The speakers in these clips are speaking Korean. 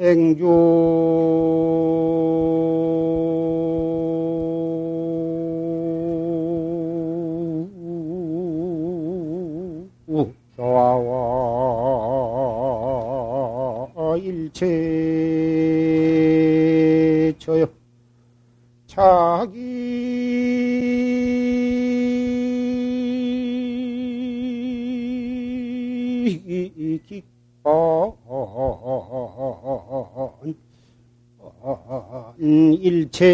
행주. 교화와 일체 저요 자기 기뻐 일체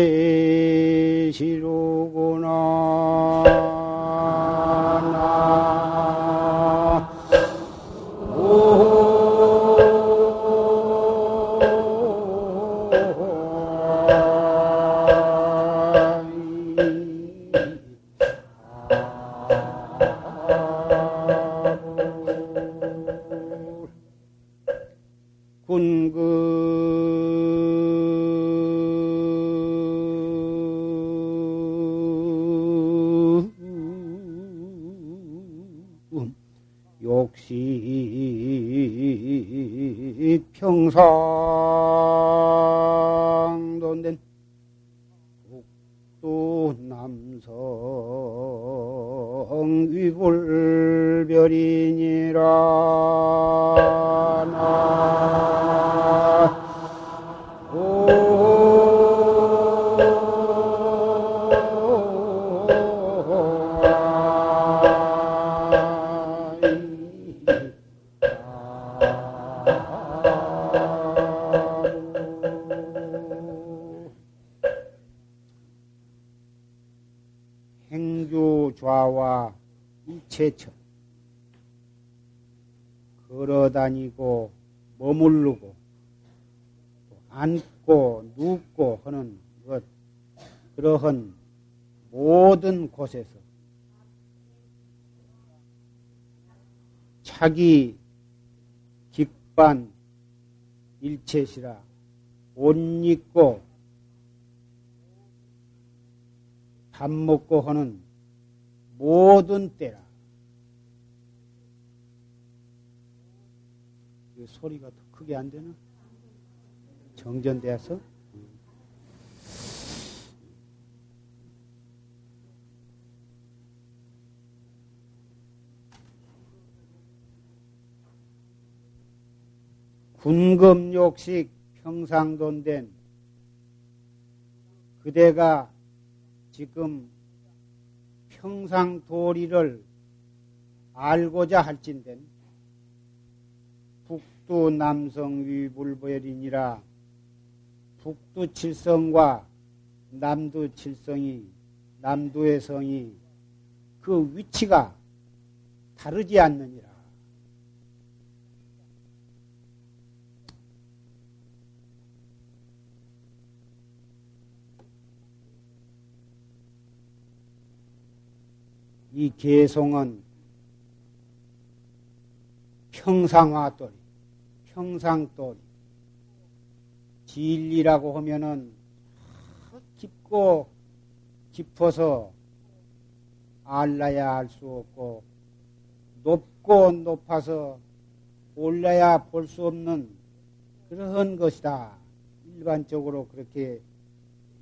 자기 직반 일체시라 옷 입고 밥 먹고 하는 모든 때라. 소리가 더 크게 안 되나? 정전되어서? 군금욕식 평상돈된 그대가 지금 평상 도리를 알고자 할진된 북두 남성 위불보열이니라 북두 칠성과 남두 칠성이 남두의 성이 그 위치가 다르지 않느니라. 이 개송은 평상화돌이, 평상돌이, 진리라고 하면은 깊고 깊어서 알라야 알 수 없고 높고 높아서 올라야 볼 수 없는 그런 것이다. 일반적으로 그렇게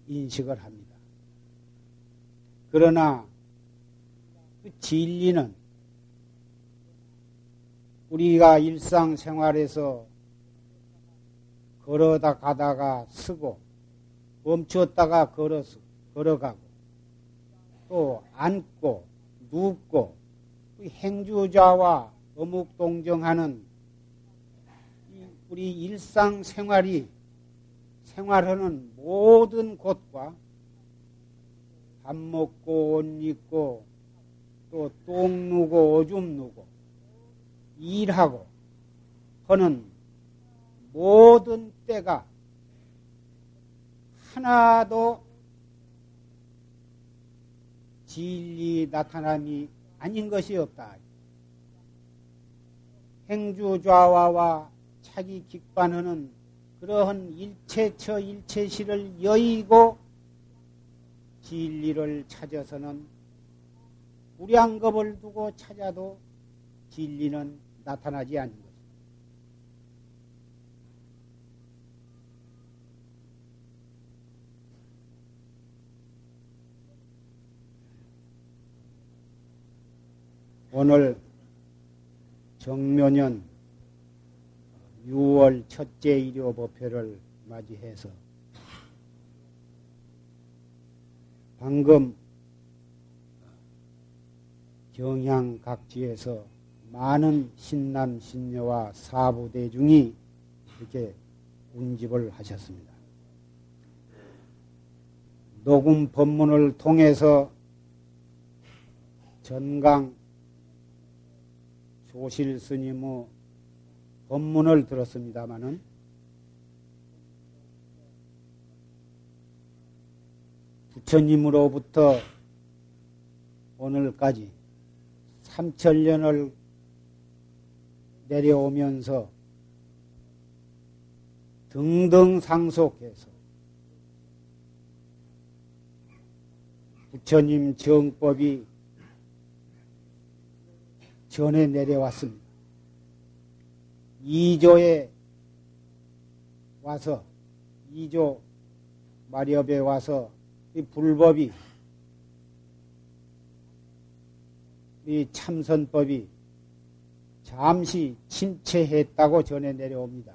인식을 합니다. 그러나 그 진리는 우리가 일상생활에서 걸어다 가다가 쓰고 멈추었다가 걸어서 걸어가고 또 앉고 눕고 그 행주자와 어묵동정하는 우리 일상생활이 생활하는 모든 곳과 밥 먹고 옷 입고 또 똥 누고 오줌 누고 일하고 하는 모든 때가 하나도 진리 나타남이 아닌 것이 없다. 행주좌와와 차기 직반하는 그러한 일체처 일체시를 여의고 진리를 찾아서는 무량겁을 두고 찾아도 진리는 나타나지 않는 것입니다. 오늘 정묘년 6월 첫째 일요 법회를 맞이해서 방금 경향 각지에서 많은 신남 신녀와 사부 대중이 이렇게 운집을 하셨습니다. 녹음 법문을 통해서 전강 조실 스님의 법문을 들었습니다마는 부처님으로부터 오늘까지 3천년을 내려오면서 등등 상속해서 부처님 정법이 전해 내려왔습니다. 2조에 와서 2조 마렵에 와서 이 불법이 이 참선법이 잠시 침체했다고 전해 내려옵니다.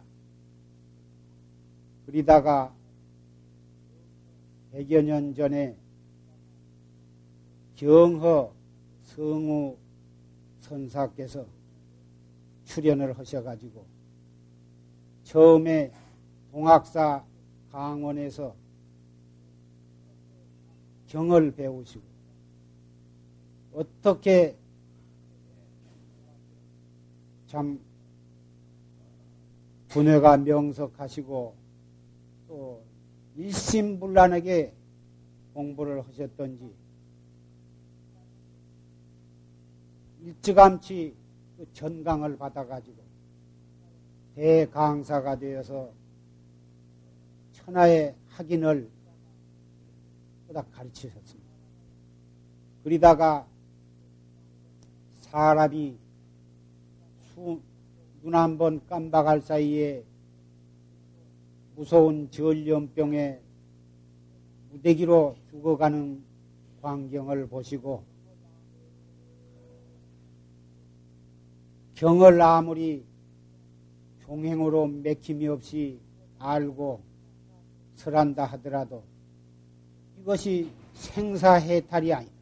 그러다가 100여 년 전에 경허 성우 선사께서 출연을 하셔가지고 처음에 동학사 강원에서 경을 배우시고 어떻게 참 분회가 명석하시고 또 일심불란하게 공부를 하셨던지 일찌감치 그 전강을 받아가지고 대강사가 되어서 천하의 학인을 딱 가르치셨습니다. 그러다가 사람이 눈 한 번 깜박할 사이에 무서운 전염병에 무대기로 죽어가는 광경을 보시고 경을 아무리 종행으로 맥힘이 없이 알고 설한다 하더라도 이것이 생사해탈이 아니다.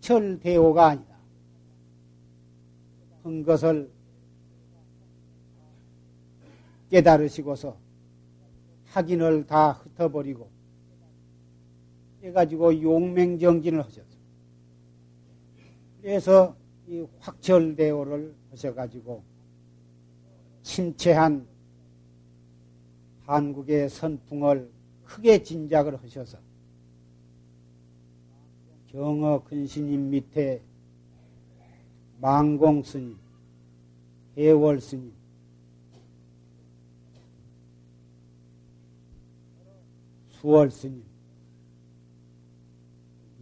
확철대오가 아니다. 한 것을 깨달으시고서 확인을 다 흩어버리고 해가지고 용맹정진을 하셨어요. 그래서 이 확철대오를 하셔가지고 침체한 한국의 선풍을 크게 진작을 하셔서 경어 근신님 밑에 망공 스님, 해월 스님, 수월 스님,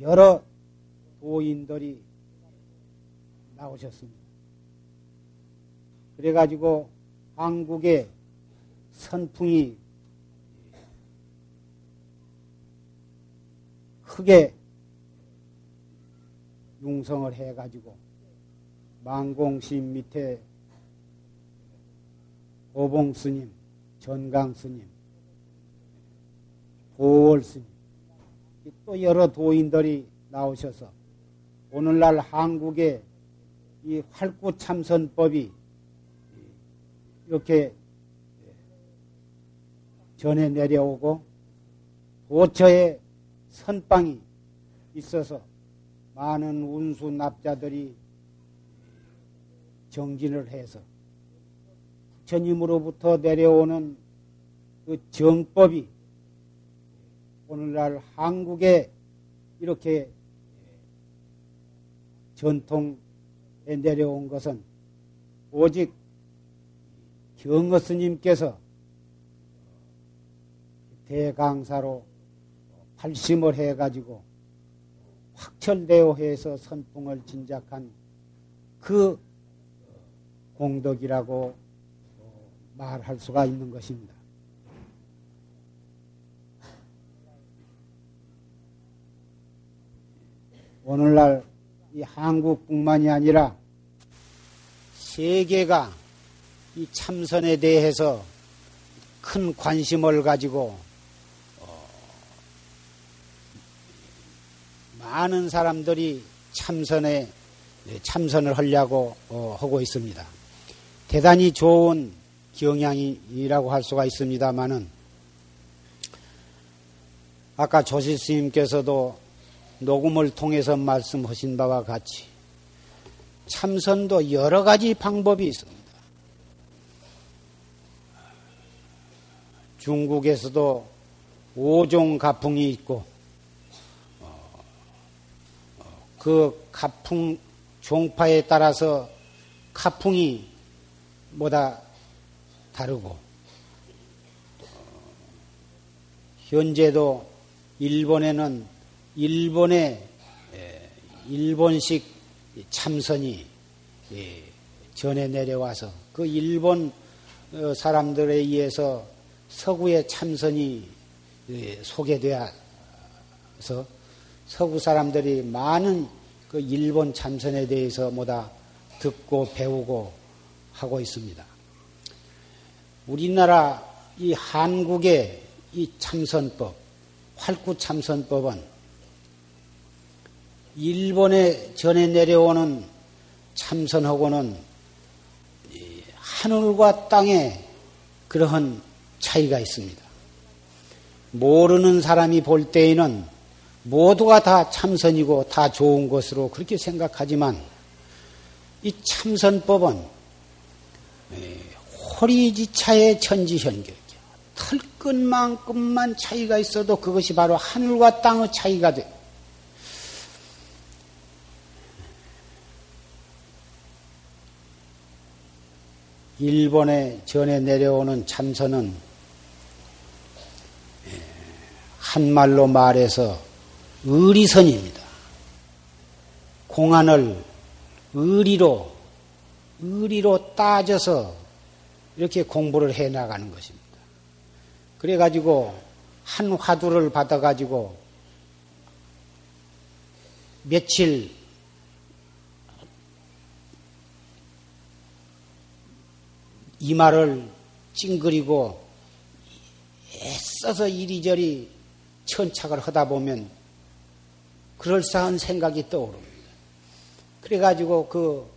여러 도인들이 나오셨습니다. 그래가지고 한국의 선풍이 크게 융성을 해가지고 망공심 밑에 오봉 스님, 전강 스님, 보월 스님, 또 여러 도인들이 나오셔서 오늘날 한국의 이 활구 참선법이 이렇게 전해 내려오고 도처에 선방이 있어서 많은 운수 납자들이 정진을 해서 부처님으로부터 내려오는 그 정법이 오늘날 한국에 이렇게 전통에 내려온 것은 오직 경어 스님께서 대강사로 발심을 해가지고 확철대오 해서 선풍을 진작한 그 공덕이라고 말할 수가 있는 것입니다. 오늘날 이 한국뿐만이 아니라 세계가 이 참선에 대해서 큰 관심을 가지고 어, 많은 사람들이 참선에 참선을 하려고 어, 하고 있습니다. 대단히 좋은 경향이라고 할 수가 있습니다만은 아까 조실 스님께서도 녹음을 통해서 말씀하신 바와 같이 참선도 여러 가지 방법이 있습니다. 중국에서도 5종 가풍이 있고 어, 그 가풍 종파에 따라서 가풍이 뭐다 다르고 현재도 일본에는 일본의 일본식 참선이 전해 내려와서 그 일본 어, 사람들에 의해서 서구의 참선이 소개되어서 서구 사람들이 많은 그 일본 참선에 대해서 뭐다 듣고 배우고 하고 있습니다. 우리나라 이 한국의 이 참선법, 활구 참선법은 일본에 전해 내려오는 참선하고는 하늘과 땅의 그러한 차이가 있습니다. 모르는 사람이 볼 때에는 모두가 다 참선이고 다 좋은 것으로 그렇게 생각하지만 이 참선법은 호리지차의 천지현격이야. 털끝만큼만 차이가 있어도 그것이 바로 하늘과 땅의 차이가 돼. 일본에 전해 내려오는 참선은 한말로 말해서 의리선입니다. 공안을 의리로, 의리로 따져서 이렇게 공부를 해 나가는 것입니다. 그래가지고 한 화두를 받아가지고 며칠 이마를 찡그리고 애써서 이리저리 천착을 하다 보면 그럴싸한 생각이 떠오릅니다. 그래가지고 그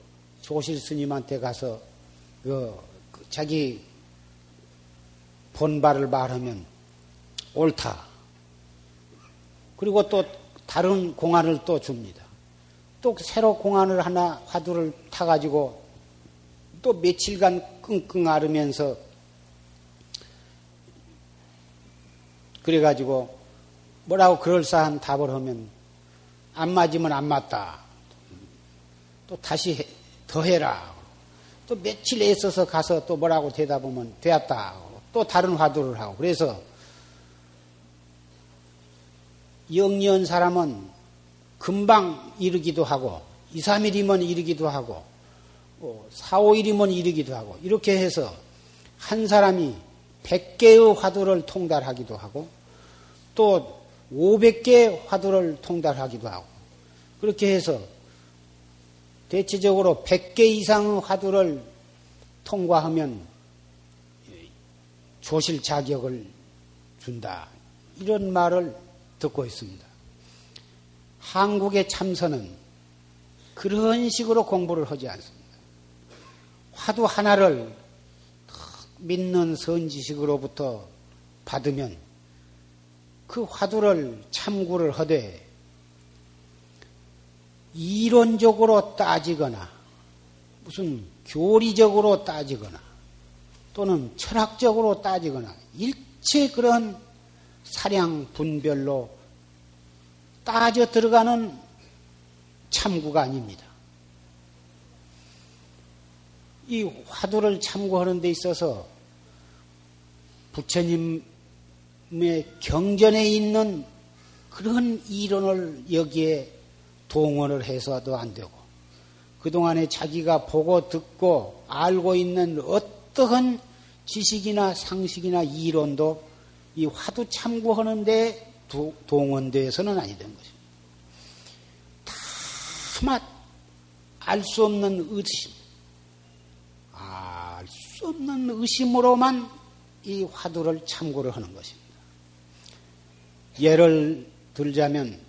조실 스님한테 가서 그, 그 자기 본발을 말하면 옳다. 그리고 또 다른 공안을 또 줍니다. 또 새로 공안을 하나 화두를 타가지고 또 며칠간 끙끙 앓으면서 그래가지고 뭐라고 그럴싸한 답을 하면 안 맞으면 안 맞다. 또 다시 더 해라. 또 며칠 애써서 가서 또 뭐라고 대답하면 되었다. 또 다른 화두를 하고. 그래서 영리한 사람은 금방 이르기도 하고 2, 3일이면 이르기도 하고 4, 어, 5일이면 이르기도 하고 이렇게 해서 한 사람이 100개의 화두를 통달하기도 하고 또 500개 화두를 통달하기도 하고 그렇게 해서 대체적으로 100개 이상의 화두를 통과하면 조실 자격을 준다. 이런 말을 듣고 있습니다. 한국의 참선은 그런 식으로 공부를 하지 않습니다. 화두 하나를 믿는 선지식으로부터 받으면 그 화두를 참고를 하되 이론적으로 따지거나 무슨 교리적으로 따지거나 또는 철학적으로 따지거나 일체 그런 사량 분별로 따져 들어가는 참구가 아닙니다. 이 화두를 참고하는 데 있어서 부처님 경전에 있는 그런 이론을 여기에 동원을 해서도 안 되고 그동안에 자기가 보고 듣고 알고 있는 어떠한 지식이나 상식이나 이론도 이 화두 참고하는데 동원돼서는 아니 된 것입니다. 다 차마 알수 없는 의심, 알 수 없는 의심으로만 이 화두를 참고를 하는 것입니다. 예를 들자면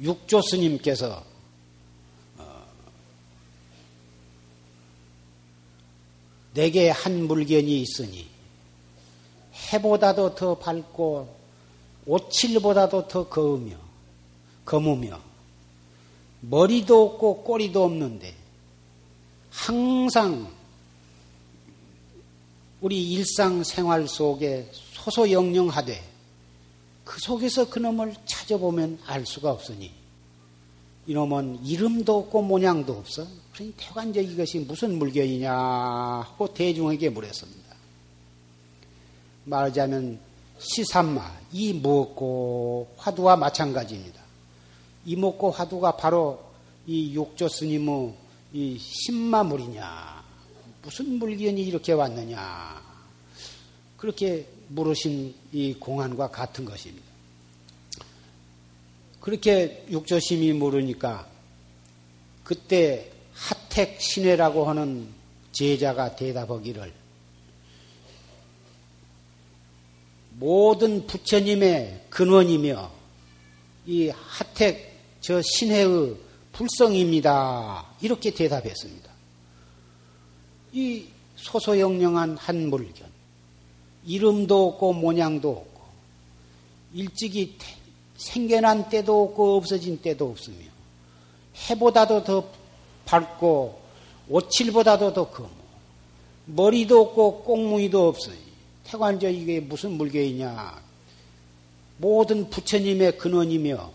육조 스님께서 어, 내게 한 물견이 있으니 해보다도 더 밝고 오칠보다도 더 거으며 거무며 머리도 없고 꼬리도 없는데 항상 우리 일상생활 속에 소소영령하되 그 속에서 그놈을 찾아보면 알 수가 없으니 이놈은 이름도 없고 모양도 없어. 그러니 태관적 이것이 무슨 물견이냐 하고 대중에게 물었습니다. 말하자면 시삼마, 이 먹고 화두와 마찬가지입니다. 이 먹고 화두가 바로 이 육조 스님의 이 신마물이냐, 무슨 물견이 이렇게 왔느냐, 그렇게 물으신 이 공안과 같은 것입니다. 그렇게 육조심이 물으니까 그때 하택 신회라고 하는 제자가 대답하기를 모든 부처님의 근원이며 이 하택 저 신회의 불성입니다. 이렇게 대답했습니다. 이 소소영령한 한 물견, 이름도 없고 모양도 없고 일찍이 생겨난 때도 없고 없어진 때도 없으며 해보다도 더 밝고 오칠보다도 더 검고 머리도 없고 꽁무니도 없으니 태관저 이게 무슨 물개이냐 모든 부처님의 근원이며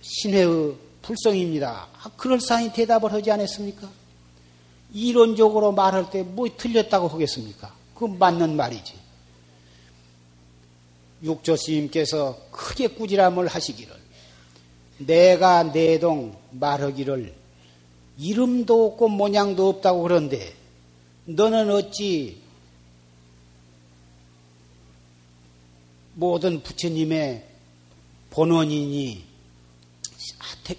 신회의 불성입니다. 아, 그럴싸히 대답을 하지 않았습니까? 이론적으로 말할 때 뭐 틀렸다고 하겠습니까? 그건 맞는 말이지. 육조 스님께서 크게 꾸지람을 하시기를 내가 내동 말하기를 이름도 없고 모양도 없다고 그런데 너는 어찌 모든 부처님의 본원이니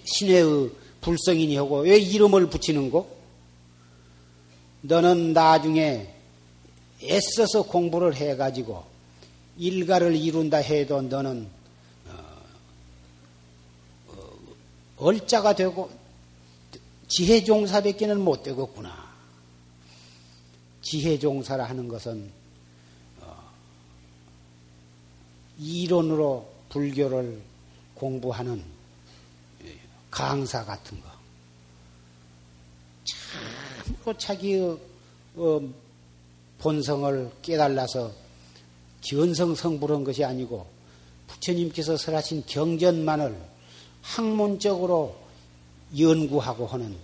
신의 불성이니 하고 왜 이름을 붙이는 거? 너는 나중에 애써서 공부를 해가지고 일가를 이룬다 해도 너는 어, 어, 얼자가 되고 지혜종사밖에는 못 되겠구나. 지혜종사라 하는 것은 어, 이론으로 불교를 공부하는 강사 같은 거. 참으로 자기의 본성을 깨달아서 견성 성불한 것이 아니고 부처님께서 설하신 경전만을 학문적으로 연구하고 하는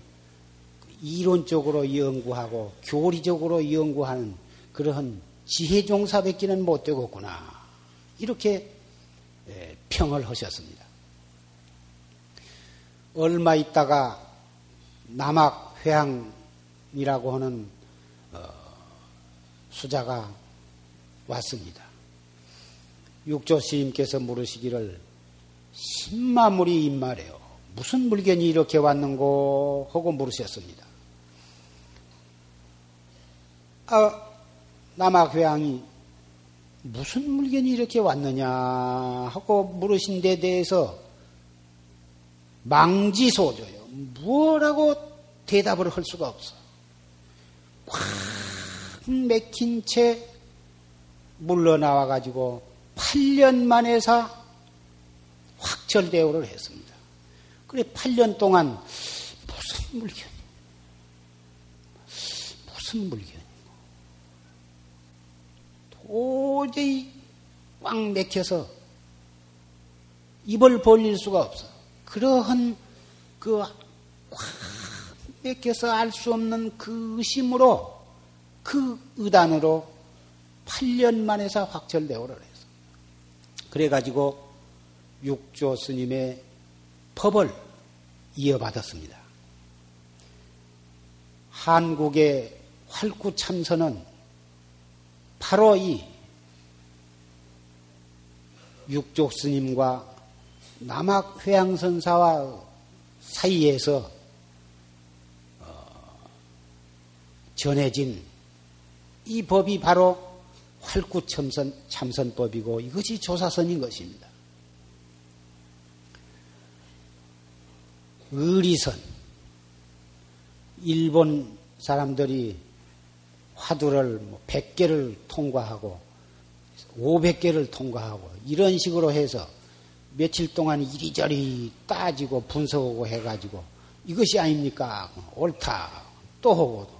이론적으로 연구하고 교리적으로 연구하는 그러한 지혜종사밖에는 못 되겠구나. 이렇게 예, 평을 하셨습니다. 얼마 있다가 남학 회항이라고 하는 수자가 왔습니다. 육조 스님께서 물으시기를 신마물이 임말해요. 무슨 물건이 이렇게 왔는고 하고 물으셨습니다. 아, 남학회왕이 무슨 물건이 이렇게 왔느냐 하고 물으신 데 대해서 망지소조요. 뭐라고 대답을 할 수가 없어. 꽉 맥힌 채 물러나와 가지고 8년 만에서 확철대오를 했습니다. 그래 8년 동안 무슨 물견 무슨 물견 도저히 꽉 맥혀서 입을 벌릴 수가 없어. 그러한 그 꽉 맥혀서 알 수 없는 그 의심으로 그 의단으로 8년 만에서 확철대오를 했어. 그래가지고 육조 스님의 법을 이어받았습니다. 한국의 활구 참선은 바로 이 육조 스님과 남학 회양선사와 사이에서 어, 전해진 이 법이 바로 활구참선 참선법이고 이것이 조사선인 것입니다. 의리선 일본 사람들이 화두를 100개를 뭐 통과하고 500개를 통과하고 이런 식으로 해서 며칠 동안 이리저리 따지고 분석하고 해가지고 이것이 아닙니까? 옳다. 또 하고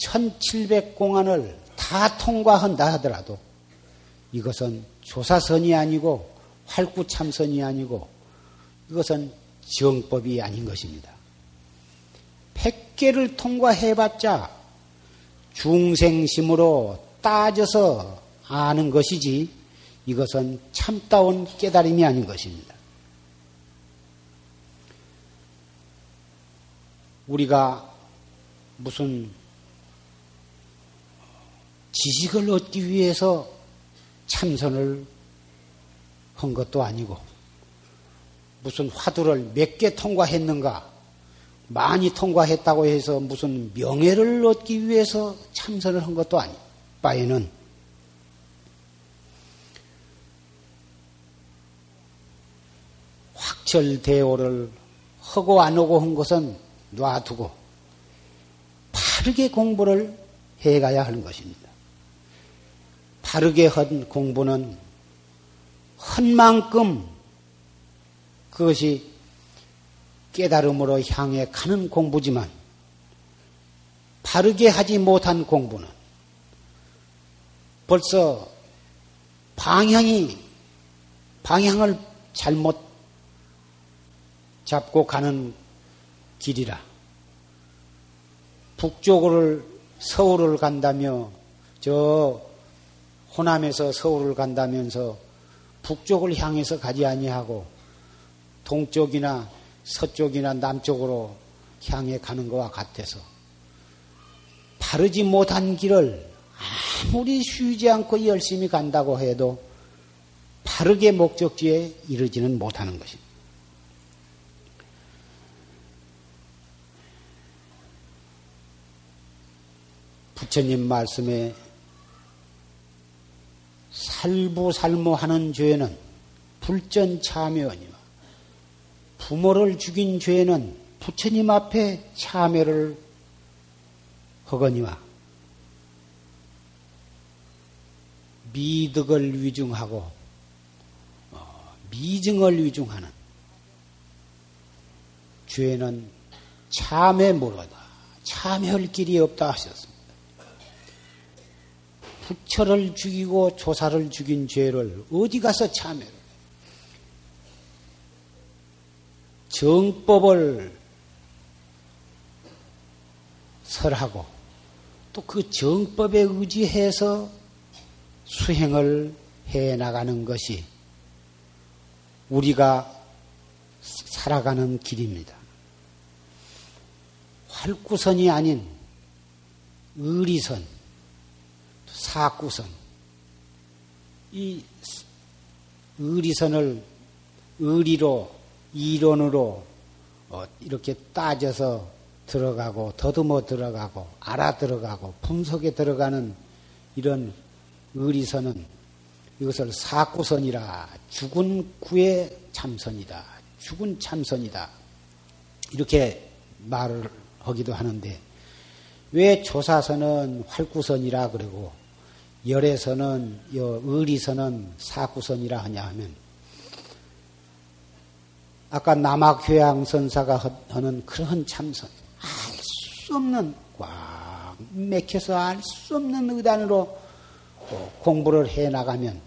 1700공안을 다 통과한다 하더라도 이것은 조사선이 아니고 활구참선이 아니고 이것은 정법이 아닌 것입니다. 100개를 통과해봤자 중생심으로 따져서 아는 것이지 이것은 참다운 깨달음이 아닌 것입니다. 우리가 무슨 지식을 얻기 위해서 참선을 한 것도 아니고 무슨 화두를 몇 개 통과했는가 많이 통과했다고 해서 무슨 명예를 얻기 위해서 참선을 한 것도 아니. 바에는 확철대오를 하고 안 하고 한 것은 놔두고 바르게 공부를 해가야 하는 것입니다. 바르게 한 공부는 한 만큼 그것이 깨달음으로 향해 가는 공부지만 바르게 하지 못한 공부는 벌써 방향이 방향을 잘못 잡고 가는 길이라. 북쪽을 서울을 간다며 저 호남에서 서울을 간다면서 북쪽을 향해서 가지 아니하고 동쪽이나 서쪽이나 남쪽으로 향해 가는 것과 같아서 바르지 못한 길을 아무리 쉬지 않고 열심히 간다고 해도 바르게 목적지에 이르지는 못하는 것입니다. 부처님 말씀에 살부살모하는 죄는 불전참여니와 부모를 죽인 죄는 부처님 앞에 참여를 하거니와 미득을 위중하고 어, 미증을 위중하는 죄는 참에 물어다 참여할 길이 없다 하셨습니다. 부처를 죽이고 조사를 죽인 죄를 어디 가서 참여를 정법을 설하고 또 그 정법에 의지해서 수행을 해 나가는 것이 우리가 살아가는 길입니다. 활구선이 아닌 의리선, 사구선. 이 의리선을 의리로 이론으로 어, 이렇게 따져서 들어가고 더듬어 들어가고 알아 들어가고 분석에 들어가는 이런 의리선은 이것을 사구선이라 죽은 구의 참선이다. 죽은 참선이다. 이렇게 말을 하기도 하는데 왜 조사선은 활구선이라 그러고 열애선은 의리선은 사구선이라 하냐 하면 아까 남학회양 선사가 하는 그런 참선, 알 수 없는, 꽉 맥혀서 알 수 없는 의단으로 공부를 해 나가면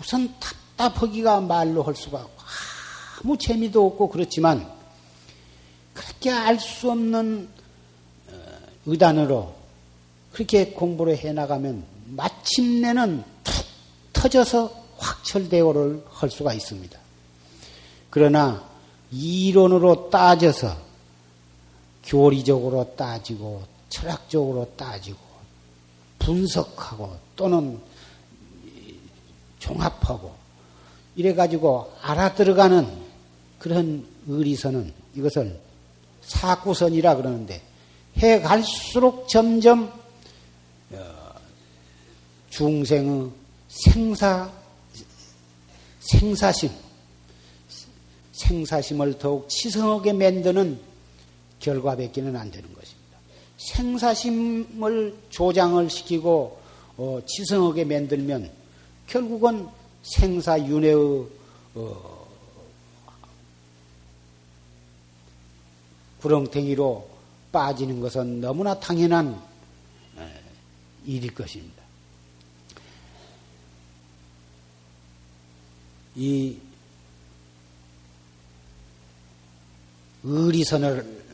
우선 답답하기가 말로 할 수가 없고 아무 재미도 없고 그렇지만 그렇게 알 수 없는 어, 의단으로 그렇게 공부를 해 나가면 마침내는 툭 터져서 확철대오를 할 수가 있습니다. 그러나 이론으로 따져서 교리적으로 따지고 철학적으로 따지고 분석하고 또는 종합하고 이래가지고 알아들어가는 그런 의리선은 이것을 사구선이라 그러는데 해 갈수록 점점 어, 중생의 생사 생사심 생사심을 더욱 치성하게 만드는 결과밖에는 안 되는 것입니다. 생사심을 조장을 시키고 어, 치성하게 만들면 결국은 생사윤회의 어, 구렁탱이로 빠지는 것은 너무나 당연한 일일 것입니다. 이 의리선을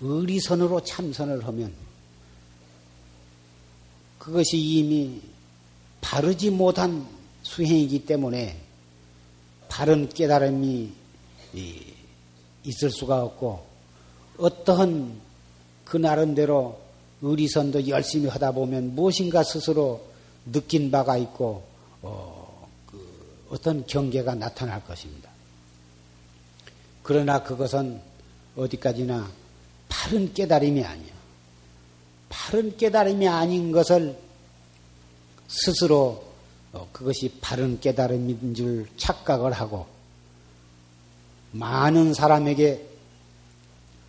의리선으로 참선을 하면 그것이 이미 바르지 못한 수행이기 때문에 바른 깨달음이 있을 수가 없고 어떠한 그 나름대로 의리선도 열심히 하다 보면 무엇인가 스스로 느낀 바가 있고 어, 그 어떤 경계가 나타날 것입니다. 그러나 그것은 어디까지나 바른 깨달음이 아니야. 바른 깨달음이 아닌 것을 스스로 어, 그것이 바른 깨달음인 줄 착각을 하고 많은 사람에게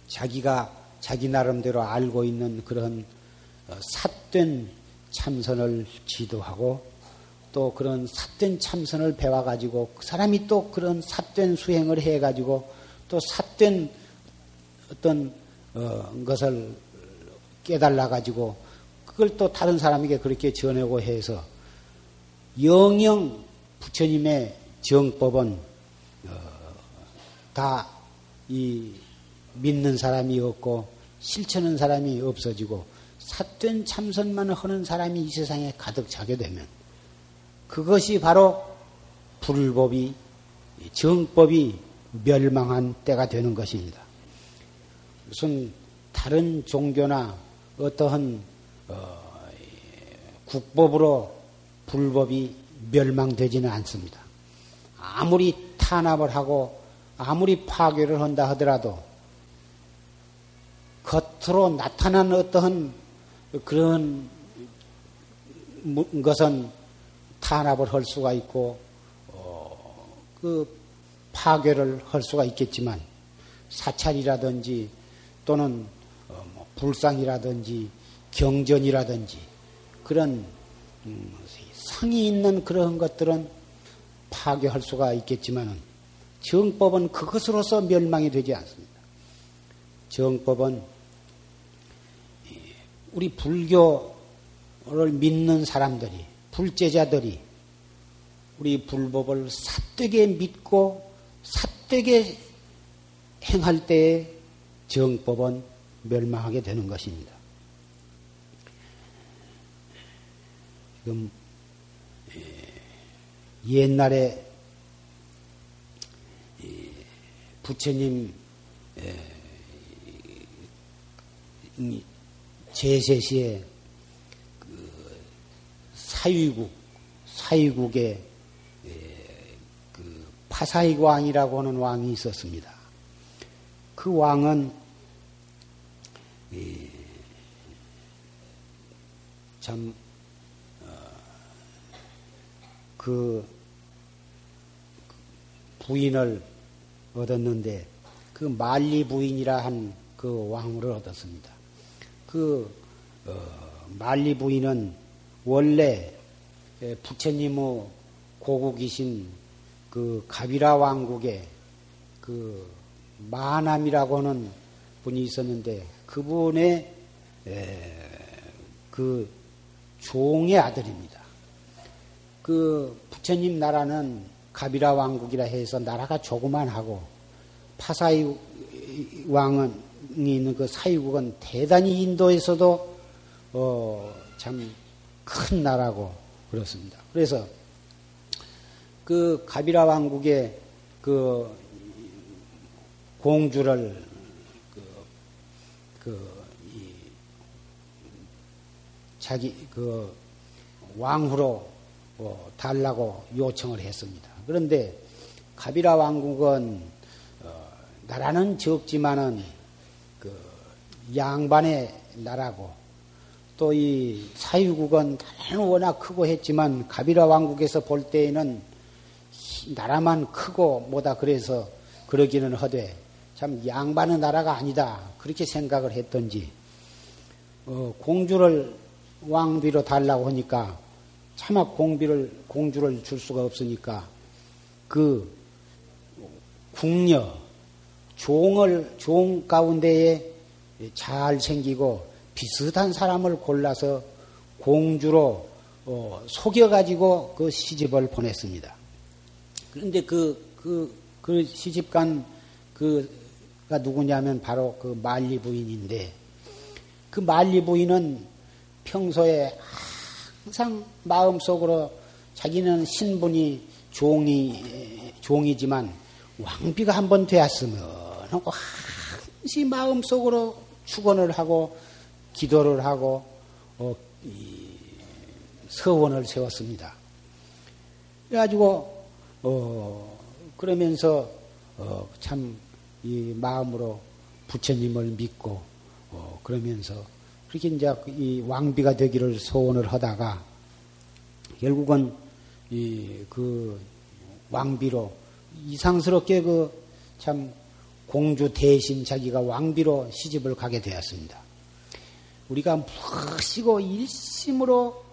자기가 자기 나름대로 알고 있는 그런 어, 삿된 참선을 지도하고 또 그런 삿된 참선을 배워가지고 그 사람이 또 그런 삿된 수행을 해가지고 또 삿된 어떤 어, 것을 깨달아 가지고 그걸 또 다른 사람에게 그렇게 전하고 해서 영영 부처님의 정법은 어, 다이 믿는 사람이 없고 실천하는 사람이 없어지고 삿된 참선만 하는 사람이 이 세상에 가득 차게 되면 그것이 바로 불법이 정법이 멸망한 때가 되는 것입니다. 무슨 다른 종교나 어떠한 어, 국법으로 불법이 멸망되지는 않습니다. 아무리 탄압을 하고 아무리 파괴를 한다 하더라도 겉으로 나타난 어떠한 그런 것은 탄압을 할 수가 있고 어, 그 파괴를 할 수가 있겠지만 사찰이라든지 또는 어, 뭐 불상이라든지 경전이라든지 그런 음, 상이 있는 그런 것들은 파괴할 수가 있겠지만 정법은 그것으로서 멸망이 되지 않습니다. 정법은 우리 불교를 믿는 사람들이 불제자들이 우리 불법을 삿되게 믿고 삿되게 행할 때에 정법은 멸망하게 되는 것입니다. 지금 옛날에 부처님 제세 시에 그 사위국 사위국의 그 파사익 왕이라고 하는 왕이 있었습니다. 그 왕은 참, 어, 그 부인을 얻었는데 그 만리 부인이라 한 그 왕후를 얻었습니다. 그 어, 만리 부인은 원래 부처님의 고국이신 그 가비라 왕국의 그 마남이라고 하는 분이 있었는데 그분의 그 종의 아들입니다. 그 부처님 나라는 가비라 왕국이라 해서 나라가 조그만하고 파사이 왕은 있는 그 사유국은 대단히 인도에서도 어, 참 큰 나라고 그렇습니다. 그래서 그 가비라 왕국의 그 공주를 그, 그 자기 그 왕후로 어, 달라고 요청을 했습니다. 그런데 가비라 왕국은 어, 나라는 적지만은 그 양반의 나라고 또 이 사유국은 워낙 크고 했지만 가비라 왕국에서 볼 때에는 나라만 크고 뭐다 그래서 그러기는 하되 참 양반의 나라가 아니다. 그렇게 생각을 했던지 어, 공주를 왕비로 달라고 하니까 차마 공비를 공주를 줄 수가 없으니까 그 궁녀 종을 종 가운데에 잘 생기고 비슷한 사람을 골라서 공주로 어, 속여가지고 그 시집을 보냈습니다. 그런데 그, 그, 그 시집간 그가 누구냐면 바로 그 만리 부인인데 그 만리 부인은 평소에 항상 마음속으로 자기는 신분이 종이, 종이지만 왕비가 한 번 되었으면 하고 항시 마음속으로 축원을 하고 기도를 하고 어, 서원을 세웠습니다. 그래가지고 어, 그러면서 어, 참 이 마음으로 부처님을 믿고 어, 그러면서 그렇게 이제 이 왕비가 되기를 소원을 하다가 결국은 이 그 왕비로 이상스럽게 그 참 공주 대신 자기가 왕비로 시집을 가게 되었습니다. 우리가 무엇이고 일심으로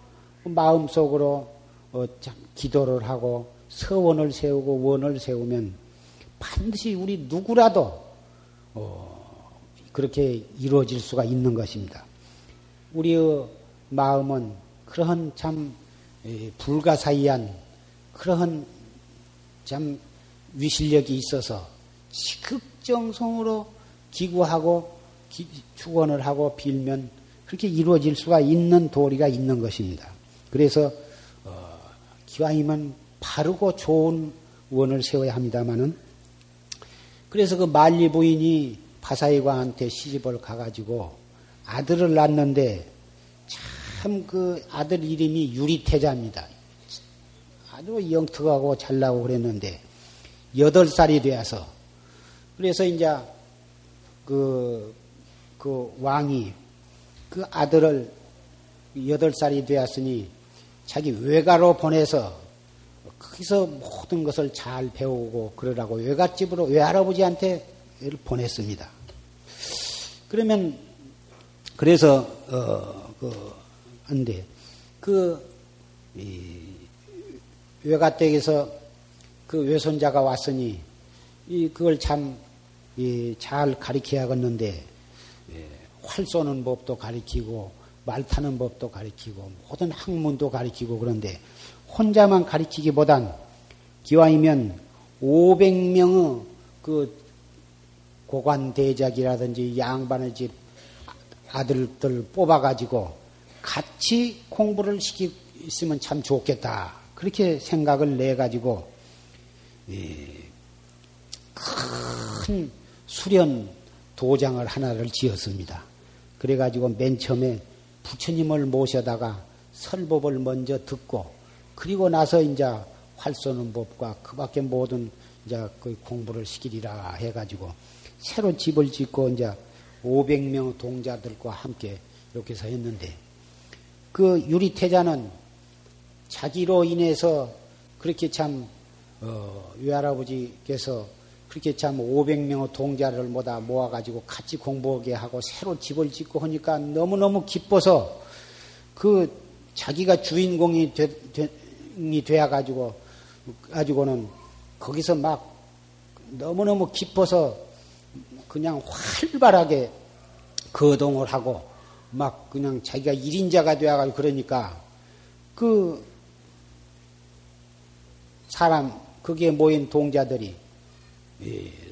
마음속으로 어, 참 기도를 하고 서원을 세우고 원을 세우면 반드시 우리 누구라도 어, 그렇게 이루어질 수가 있는 것입니다. 우리의 마음은 그러한 참 불가사의한 그러한 참 위실력이 있어서 지극정성으로 기구하고 축원을 하고 빌면 그렇게 이루어질 수가 있는 도리가 있는 것입니다. 그래서 어, 기왕이면 바르고 좋은 원을 세워야 합니다마는 그래서 그 만리 부인이 파사이광한테 시집을 가가지고 아들을 낳는데 참 그 아들 이름이 유리태자입니다. 아주 영특하고 잘 나고 그랬는데 여덟 살이 되어서 그래서 이제 그, 그 왕이 그 아들을 여덟 살이 되었으니 자기 외가로 보내서 거기서 모든 것을 잘 배우고 그러라고 외갓집으로 외할아버지한테 보냈습니다. 그러면 그래서 어, 그 안돼 그 외가댁에서 그 외손자가 왔으니 이 그걸 참 잘 가리켜야겠는데 예, 활 쏘는 법도 가리키고 말 타는 법도 가리키고 모든 학문도 가리키고 그런데 혼자만 가리키기보단 기왕이면 500명의 그 고관 대작이라든지 양반의 집 아들들 뽑아가지고 같이 공부를 시키면 참 좋겠다. 그렇게 생각을 내가지고 큰 수련 도장을 하나를 지었습니다. 그래가지고 맨 처음에 부처님을 모셔다가 설법을 먼저 듣고 그리고 나서 이제 활 쏘는 법과 그 밖에 모든 이제 그 공부를 시키리라 해가지고 새로 집을 짓고 이제 500명 동자들과 함께 이렇게 해서 했는데 그 유리태자는 자기로 인해서 그렇게 참 어, 외할아버지께서 그렇게 참 500명의 동자를 모다 모아가지고 같이 공부하게 하고 새로 집을 짓고 하니까 너무너무 기뻐서 그 자기가 주인공이 되, 되, 되어가지고 가지고는 거기서 막 너무너무 기뻐서 그냥 활발하게 거동을 하고 막 그냥 자기가 일인자가 되어가지고 그러니까 그 사람 거기에 모인 동자들이 예,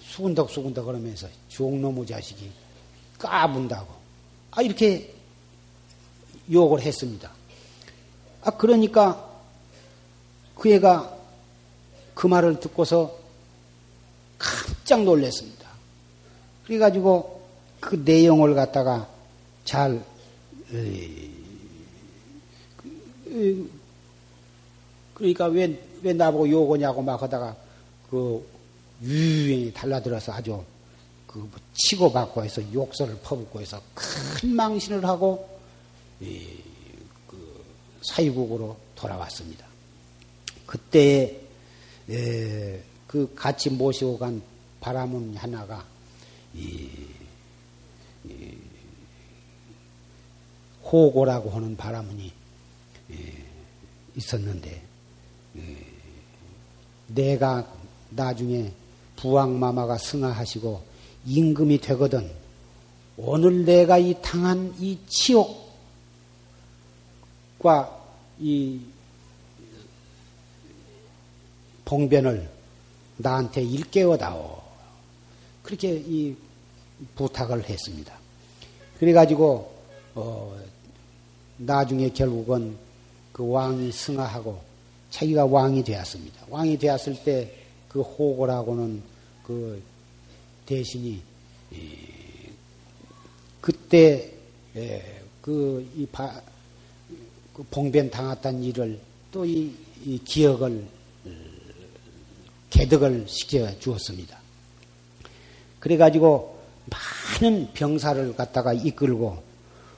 수군덕 수군덕 그러면서 종놈의 자식이 까분다고 아 이렇게 욕을 했습니다. 아 그러니까 그 애가 그 말을 듣고서 깜짝 놀랐습니다. 그래가지고 그 내용을 갖다가 잘 그러니까 왜, 왜 나보고 욕하냐고 막 하다가 그 유유히 달라들어서 아주 그 뭐 치고받고 해서 욕설을 퍼붓고 해서 큰 망신을 하고 이, 그 사유국으로 돌아왔습니다. 그때 에, 그 같이 모시고 간 바람은 하나가 호고라고 하는 바람은이 있었는데 내가 나중에 부왕마마가 승하하시고 임금이 되거든 오늘 내가 이 당한 이 치욕과 이 봉변을 나한테 일깨워다오. 그렇게 이 부탁을 했습니다. 그래가지고, 어, 나중에 결국은 그 왕이 승하하고 자기가 왕이 되었습니다. 왕이 되었을 때 그 호고라고는 그 대신이 그때 그이 그 봉변 당했던 일을 또 이 기억을 개득을 시켜 주었습니다. 그래가지고 많은 병사를 갖다가 이끌고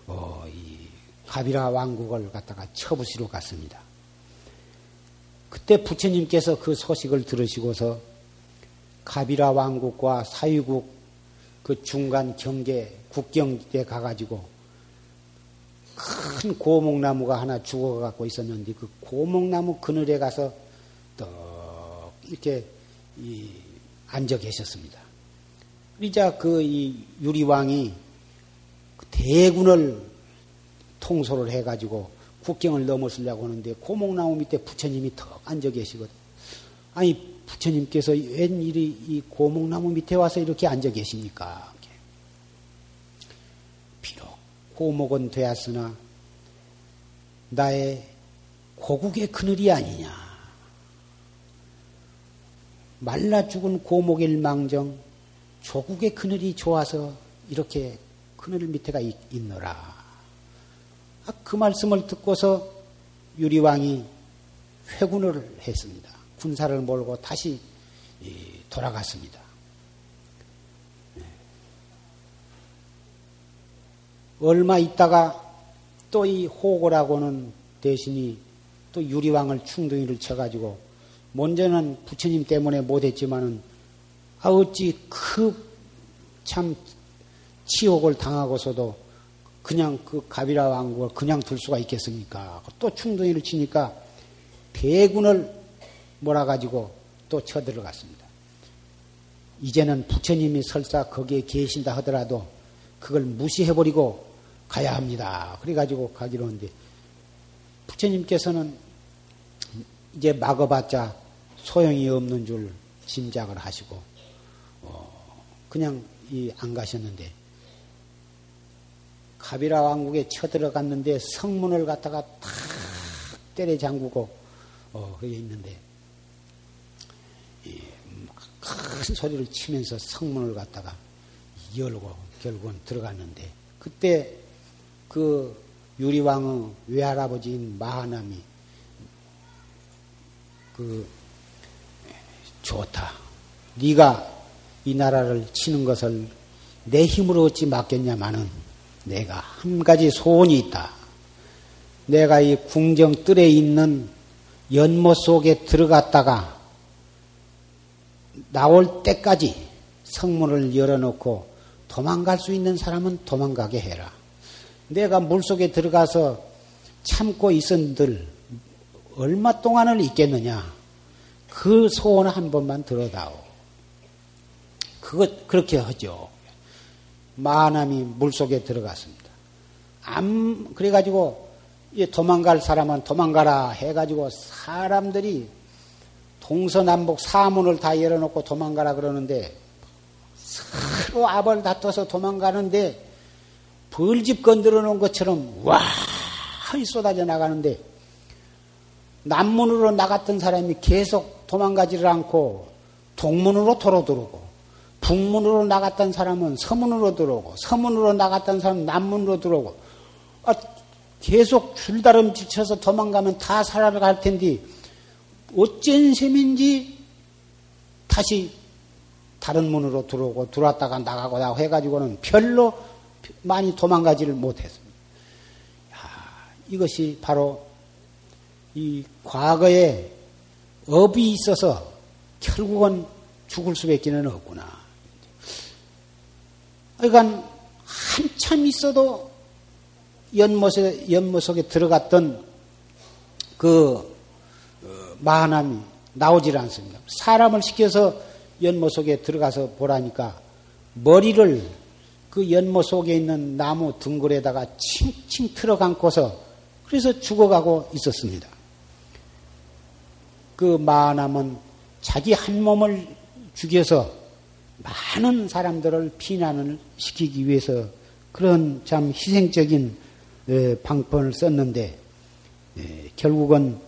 어, 이 가비라 왕국을 갖다가 처부시러 갔습니다. 그때 부처님께서 그 소식을 들으시고서 가비라 왕국과 사유국 그 중간 경계 국경에 가가지고 큰 고목나무가 하나 죽어갖고 있었는데 그 고목나무 그늘에 가서 떡 이렇게 앉아 계셨습니다. 그러자 그 이 유리왕이 그 대군을 통솔을 해가지고 국경을 넘어서려고 하는데 고목나무 밑에 부처님이 턱 앉아 계시거든. 아니 부처님께서 웬일이 이 고목나무 밑에 와서 이렇게 앉아 계십니까? 비록 고목은 되었으나 나의 고국의 그늘이 아니냐. 말라 죽은 고목일 망정 조국의 그늘이 좋아서 이렇게 그늘 밑에가 있노라. 아, 그 말씀을 듣고서 유리왕이 회군을 했습니다. 군사를 몰고 다시 돌아갔습니다. 네. 얼마 있다가 또 이 호고라고는 대신이 또 유리왕을 충동이를 쳐가지고 먼저는 부처님 때문에 못했지만은 아 어찌 그 참 치욕을 당하고서도 그냥 그 가비라 왕국을 그냥 둘 수가 있겠습니까? 또 충동이를 치니까 대군을 몰아가지고 또 쳐들어갔습니다. 이제는 부처님이 설사 거기에 계신다 하더라도 그걸 무시해버리고 가야 합니다. 그래가지고 가기로 하는데 부처님께서는 이제 막어봤자 소용이 없는 줄 짐작을 하시고 어, 그냥 안 가셨는데 가비라 왕국에 쳐들어갔는데 성문을 갖다가 탁 때려 잠그고 어, 거기 있는데 큰 소리를 치면서 성문을 갖다가 열고 결국은 들어갔는데 그때 그 유리왕의 외할아버지인 마하남이 그 좋다. 네가 이 나라를 치는 것을 내 힘으로 어찌 맡겠냐마는 내가 한 가지 소원이 있다. 내가 이 궁정 뜰에 있는 연못 속에 들어갔다가 나올 때까지 성문을 열어놓고 도망갈 수 있는 사람은 도망가게 해라. 내가 물속에 들어가서 참고 있은들 얼마 동안을 있겠느냐? 그 소원 한 번만 들어다오. 그것 그렇게 하죠. 마남이 물속에 들어갔습니다. 암 그래가지고 도망갈 사람은 도망가라 해가지고 사람들이 동서남북 사문을 다 열어놓고 도망가라 그러는데 서로 압을 다퉈서 도망가는데 벌집 건드려 놓은 것처럼 와하이 쏟아져 나가는데 남문으로 나갔던 사람이 계속 도망가지를 않고 동문으로 도로 들어오고 북문으로 나갔던 사람은 서문으로 들어오고 서문으로 나갔던 사람은 남문으로 들어오고 아, 계속 줄다름 지쳐서 도망가면 다 살아갈 텐데 어쩐 셈인지 다시 다른 문으로 들어오고 들어왔다가 나가고 나 해가지고는 별로 많이 도망가지를 못했습니다. 야, 이것이 바로 이 과거에 업이 있어서 결국은 죽을 수밖에는 없구나. 그러니까 한참 있어도 연못에 연못 속에 들어갔던 그 어, 마하남이 나오질 않습니다. 사람을 시켜서 연못 속에 들어가서 보라니까 머리를 그 연못 속에 있는 나무 둥글에다가 칭칭 틀어 감고서 그래서 죽어가고 있었습니다. 그 마하남은 자기 한 몸을 죽여서 많은 사람들을 피난을 시키기 위해서 그런 참 희생적인 방편을 썼는데 결국은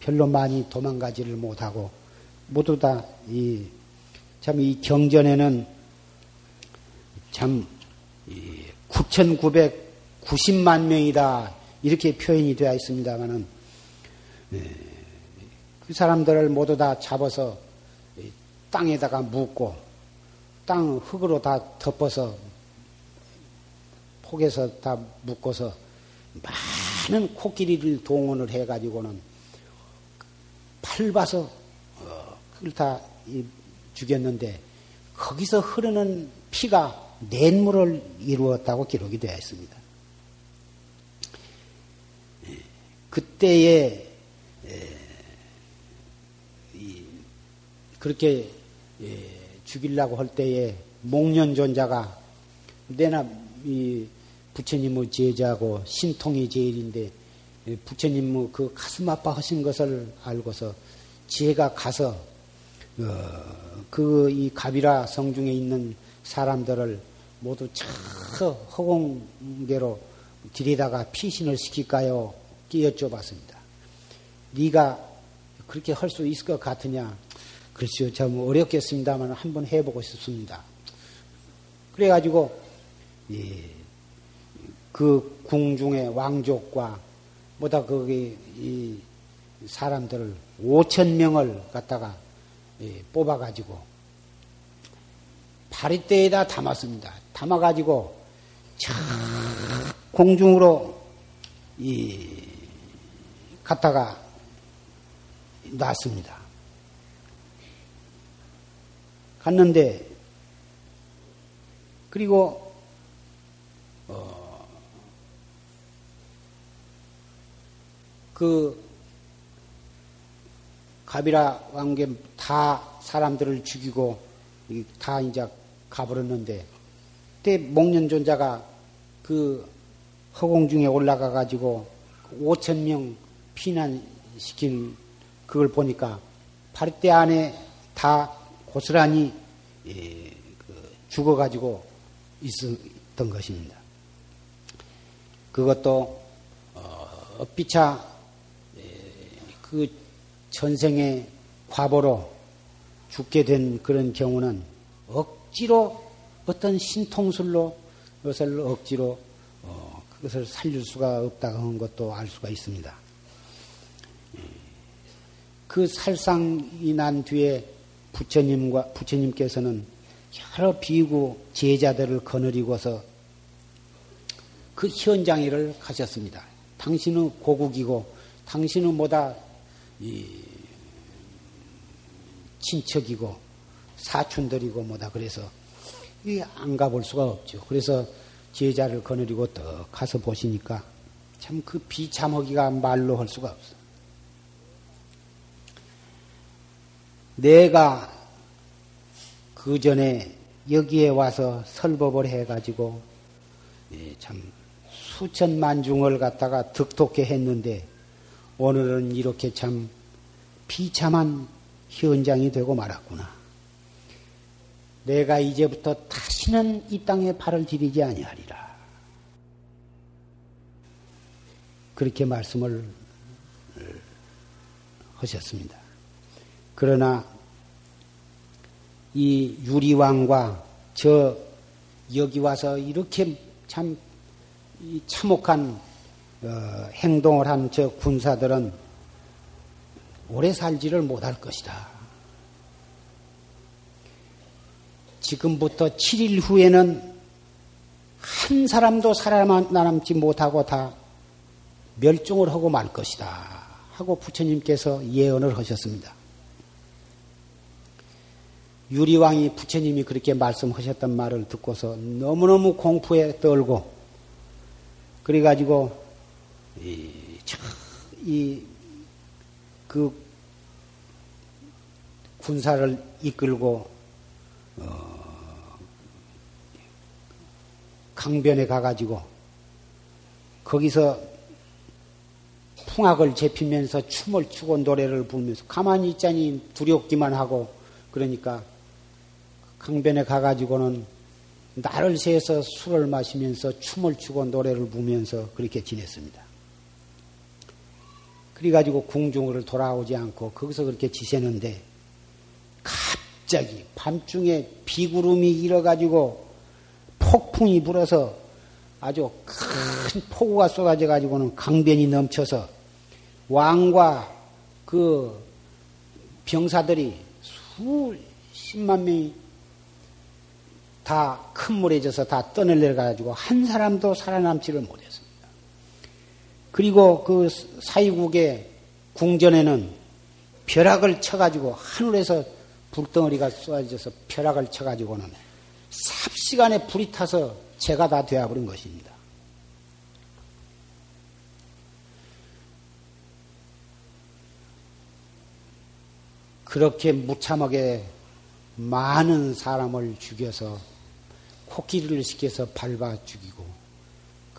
별로 많이 도망가지를 못하고 모두 다 이참이 경전에는 참 9,990만 명이다 이렇게 표현이 되어 있습니다만은 그 사람들을 모두 다 잡아서 땅에다가 묻고 땅 흙으로 다 덮어서 폭에서 다 묶어서 많은 코끼리를 동원을 해가지고는 밟아서 어, 그걸 다 죽였는데 거기서 흐르는 피가 냇물을 이루었다고 기록이 되어 있습니다. 예, 그때에 그렇게 예, 죽이려고 할 때에 목련존자가 내나 이 부처님의 제자고 신통의 제일인데 예, 부처님의 그 가슴 아파하신 것을 알고서 제가 가서 어, 그이 가비라 성중에 있는 사람들을 모두 저 허공계로 들이다가 피신을 시킬까요? 여쭤봤습니다. 네가 그렇게 할 수 있을 것 같으냐? 글쎄요, 참 어렵겠습니다만 한번 해보고 싶습니다. 그래가지고 예, 그 궁중의 왕족과 뭐다 거기 이 사람들을 5천 명을 갖다가 예, 뽑아가지고 파리대에다 담았습니다. 담아가지고 저 공중으로 이 갔다가 놨습니다. 갔는데 그리고 그 가비라 왕겜 다 사람들을 죽이고 다 이제 가버렸는데 그때 목련존자가 그 허공중에 올라가 가지고 5천 명 피난시킨 그걸 보니까 파리대 안에 다 고스란히 예, 그 죽어가지고 있었던 것입니다. 그것도 어, 예, 그 전생의 과보로 죽게 된 그런 경우는 억지로 어떤 신통술로 그것을 억지로 어, 그것을 살릴 수가 없다고 하는 것도 알 수가 있습니다. 예, 그 살상이 난 뒤에 부처님과 부처님께서는 여러 비구 제자들을 거느리고서 그 현장에를 가셨습니다. 당신은 고국이고 당신은 뭐다 친척이고 사촌들이고 뭐다 그래서 안 가볼 수가 없죠. 그래서 제자를 거느리고 또 가서 보시니까 참 그 비참하기가 말로 할 수가 없어. 내가 그 전에 여기에 와서 설법을 해가지고 예, 참 수천만 중을 갖다가 득독해 했는데 오늘은 이렇게 참 비참한 현장이 되고 말았구나. 내가 이제부터 다시는 이 땅에 발을 디디지 아니하리라. 그렇게 말씀을 하셨습니다. 그러나 이 유리왕과 저 여기 와서 이렇게 참 참혹한 어, 행동을 한 저 군사들은 오래 살지를 못할 것이다. 지금부터 7일 후에는 한 사람도 살아남지 못하고 다 멸종을 하고 말 것이다. 하고 부처님께서 예언을 하셨습니다. 유리왕이 부처님이 그렇게 말씀하셨던 말을 듣고서 너무너무 공포에 떨고 그래가지고 이그 군사를 이끌고 어 강변에 가가지고 거기서 풍악을 제피면서 춤을 추고 노래를 부르면서 가만히 있자니 두렵기만 하고 그러니까 강변에 가가지고는 날을 새서 술을 마시면서 춤을 추고 노래를 부면서 그렇게 지냈습니다. 그래가지고 궁중을 돌아오지 않고 거기서 그렇게 지새는데 갑자기 밤중에 비구름이 일어가지고 폭풍이 불어서 아주 큰 폭우가 쏟아져 가지고는 강변이 넘쳐서 왕과 그 병사들이 수십만 명이 다 큰 물에 져서 다 떠내려 가지고 한 사람도 살아남지를 못했습니다. 그리고 그 사이국의 궁전에는 벼락을 쳐가지고 하늘에서 불덩어리가 쏟아져서 벼락을 쳐가지고는 삽시간에 불이 타서 죄가 다 되어버린 것입니다. 그렇게 무참하게 많은 사람을 죽여서 코끼리를 시켜서 밟아 죽이고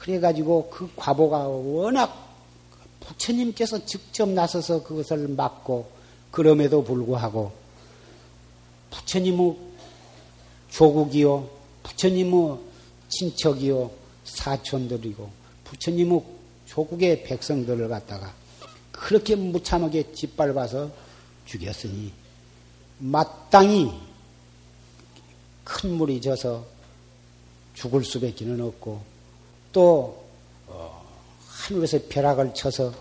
그래가지고 그 과보가 워낙 부처님께서 직접 나서서 그것을 막고 그럼에도 불구하고 부처님의 조국이요 부처님의 친척이요 사촌들이고 부처님의 조국의 백성들을 갖다가 그렇게 무참하게 짓밟아서 죽였으니 마땅히 큰 물이 져서 죽을 수밖에 는 없고 또 어, 하늘에서 벼락을 쳐서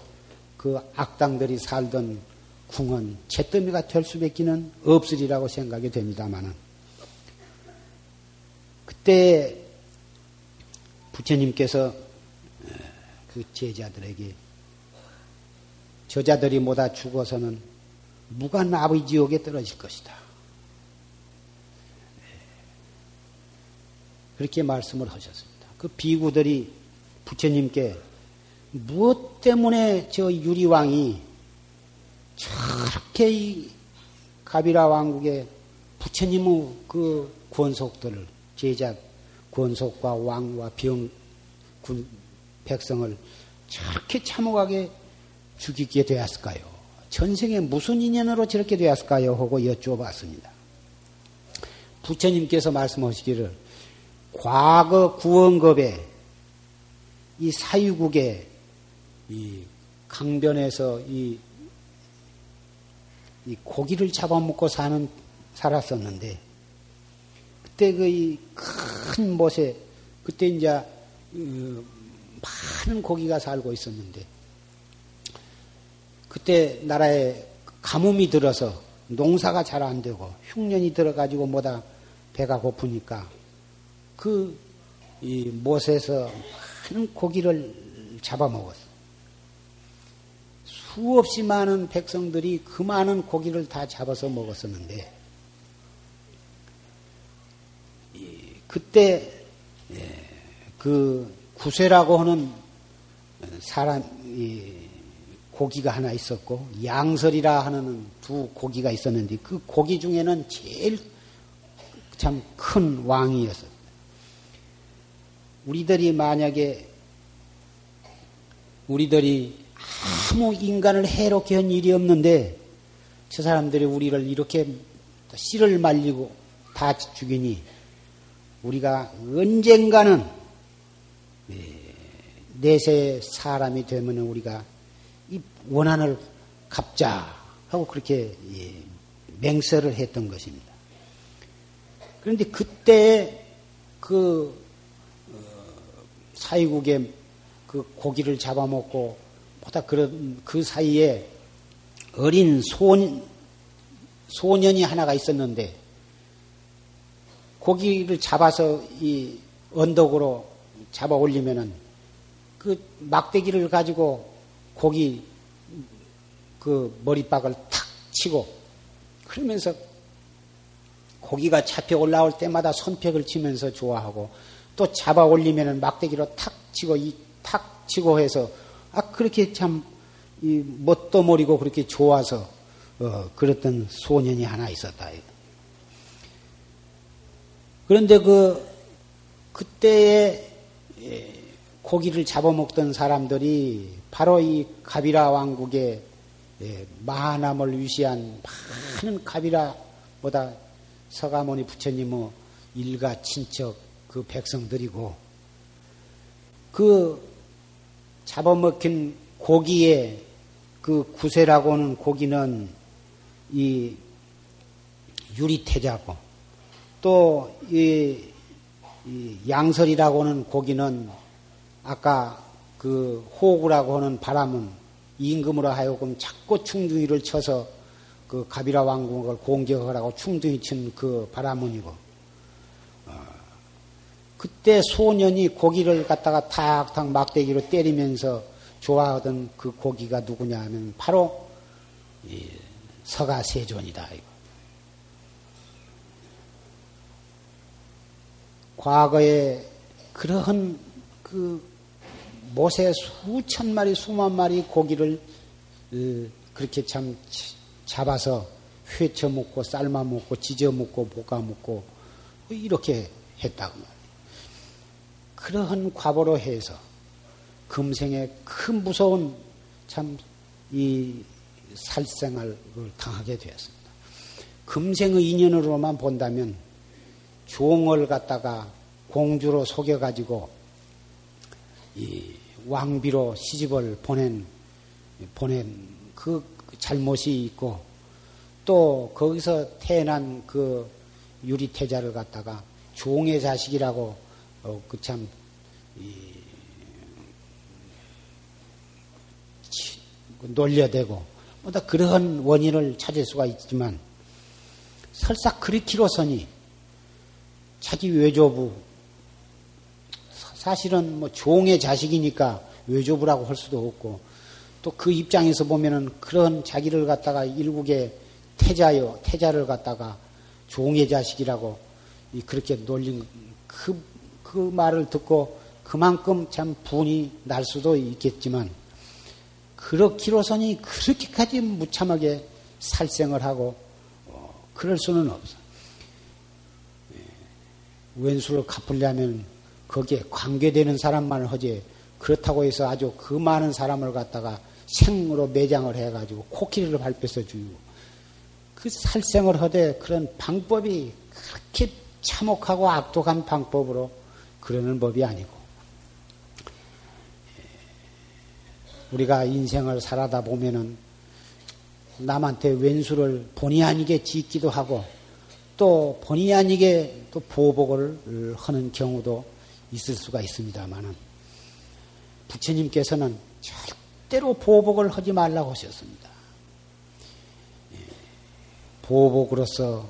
그 악당들이 살던 궁은 채더미가 될 수밖에는 없으리라고 생각이 됩니다마는 그때 부처님께서 어, 그 제자들에게 저자들이 모다 죽어서는 무관 아비지옥에 떨어질 것이다. 그렇게 말씀을 하셨습니다. 그 비구들이 부처님께 무엇 때문에 저 유리왕이 저렇게 이 가비라 왕국의 부처님의 그 권속들을 제자 권속과 왕과 병, 군, 백성을 저렇게 참혹하게 죽이게 되었을까요? 전생에 무슨 인연으로 저렇게 되었을까요? 하고 여쭤봤습니다. 부처님께서 말씀하시기를 과거 구원급에 이 사유국에 이 강변에서 이, 이 고기를 잡아먹고 사는 살았었는데 그때 그 큰 못에 그때 이제 어, 많은 고기가 살고 있었는데 그때 나라에 가뭄이 들어서 농사가 잘 안 되고 흉년이 들어가지고 뭐다 배가 고프니까 그이 못에서 많은 고기를 잡아먹었어. 수없이 많은 백성들이 그 많은 고기를 다 잡아서 먹었었는데 그때 예, 그 구세라고 하는 사람 고기가 하나 있었고 양설이라 하는 두 고기가 있었는데 그 고기 중에는 제일 참 큰 왕이었어요. 우리들이 만약에 우리들이 아무 인간을 해롭게 한 일이 없는데 저 사람들이 우리를 이렇게 씨를 말리고 다 죽이니 우리가 언젠가는 내세 사람이 되면 우리가 이 원한을 갚자 하고 그렇게 맹세를 했던 것입니다. 그런데 그때 그 어, 사이국의 그 고기를 잡아먹고 보다 그런 그 사이에 어린 소년 소년이 하나가 있었는데 고기를 잡아서 이 언덕으로 잡아 올리면은 그 막대기를 가지고 고기 그 머리박을 탁 치고 그러면서 고기가 잡혀 올라올 때마다 손뼉을 치면서 좋아하고 또 잡아 올리면은 막대기로 탁 치고 이 탁 치고 해서 아 그렇게 참 이 멋도 모리고 그렇게 좋아서 어, 그랬던 소년이 하나 있었다. 그런데 그 그때에 고기를 잡아먹던 사람들이 바로 이 가비라 왕국의 마하남을 위시한 많은 가비라보다 서가모니 부처님의 일가 친척 그 백성들이고 그 잡아먹힌 고기의 그 구세라고 하는 고기는 이 유리태자고 또이 이 양설이라고 하는 고기는 아까 그 호구라고 하는 바람은 임금으로 하여금 자꾸 충둥이를 쳐서 그 가비라 왕국을 공격하라고 충둥이 친 그 바라문이고 어, 그때 소년이 고기를 갖다가 탁탁 막대기로 때리면서 좋아하던 그 고기가 누구냐 하면 바로 서가 세존이다. 과거에 그러한 그 못에 수천 마리, 수만 마리 고기를 어, 그렇게 참 잡아서 회쳐 먹고 삶아 먹고 지져 먹고 볶아 먹고 이렇게 했다고 말이에요. 그러한 과보로 해서 금생에 큰 무서운 참 이 살생을 당하게 되었습니다. 금생의 인연으로만 본다면 종을 갖다가 공주로 속여가지고 이 왕비로 시집을 보낸 보낸 그 잘못이 있고 또 거기서 태어난 그 유리태자를 갖다가 종의 자식이라고 어, 그참 놀려대고 뭐다 그러한 원인을 찾을 수가 있지만 설사 그리키로서니 자기 외조부 사실은 뭐 종의 자식이니까 외조부라고 할 수도 없고 또 그 입장에서 보면은 그런 자기를 갖다가 일국의 태자요 태자를 갖다가 종의 자식이라고 그렇게 놀린 그, 그 말을 듣고 그만큼 참 분이 날 수도 있겠지만 그렇기로서니 그렇게까지 무참하게 살생을 하고 어, 그럴 수는 없어. 왼수를 갚으려면 거기에 관계되는 사람만 하지 그렇다고 해서 아주 그 많은 사람을 갖다가 생으로 매장을 해가지고 코끼리를 밟혀서 주고 그 살생을 하되 그런 방법이 그렇게 참혹하고 악독한 방법으로 그러는 법이 아니고 우리가 인생을 살아다 보면은 남한테 왼수를 본의 아니게 짓기도 하고 또 본의 아니게 또 보복을 하는 경우도 있을 수가 있습니다만은 부처님께서는 절대로 보복을 하지 말라고 하셨습니다. 예, 보복으로서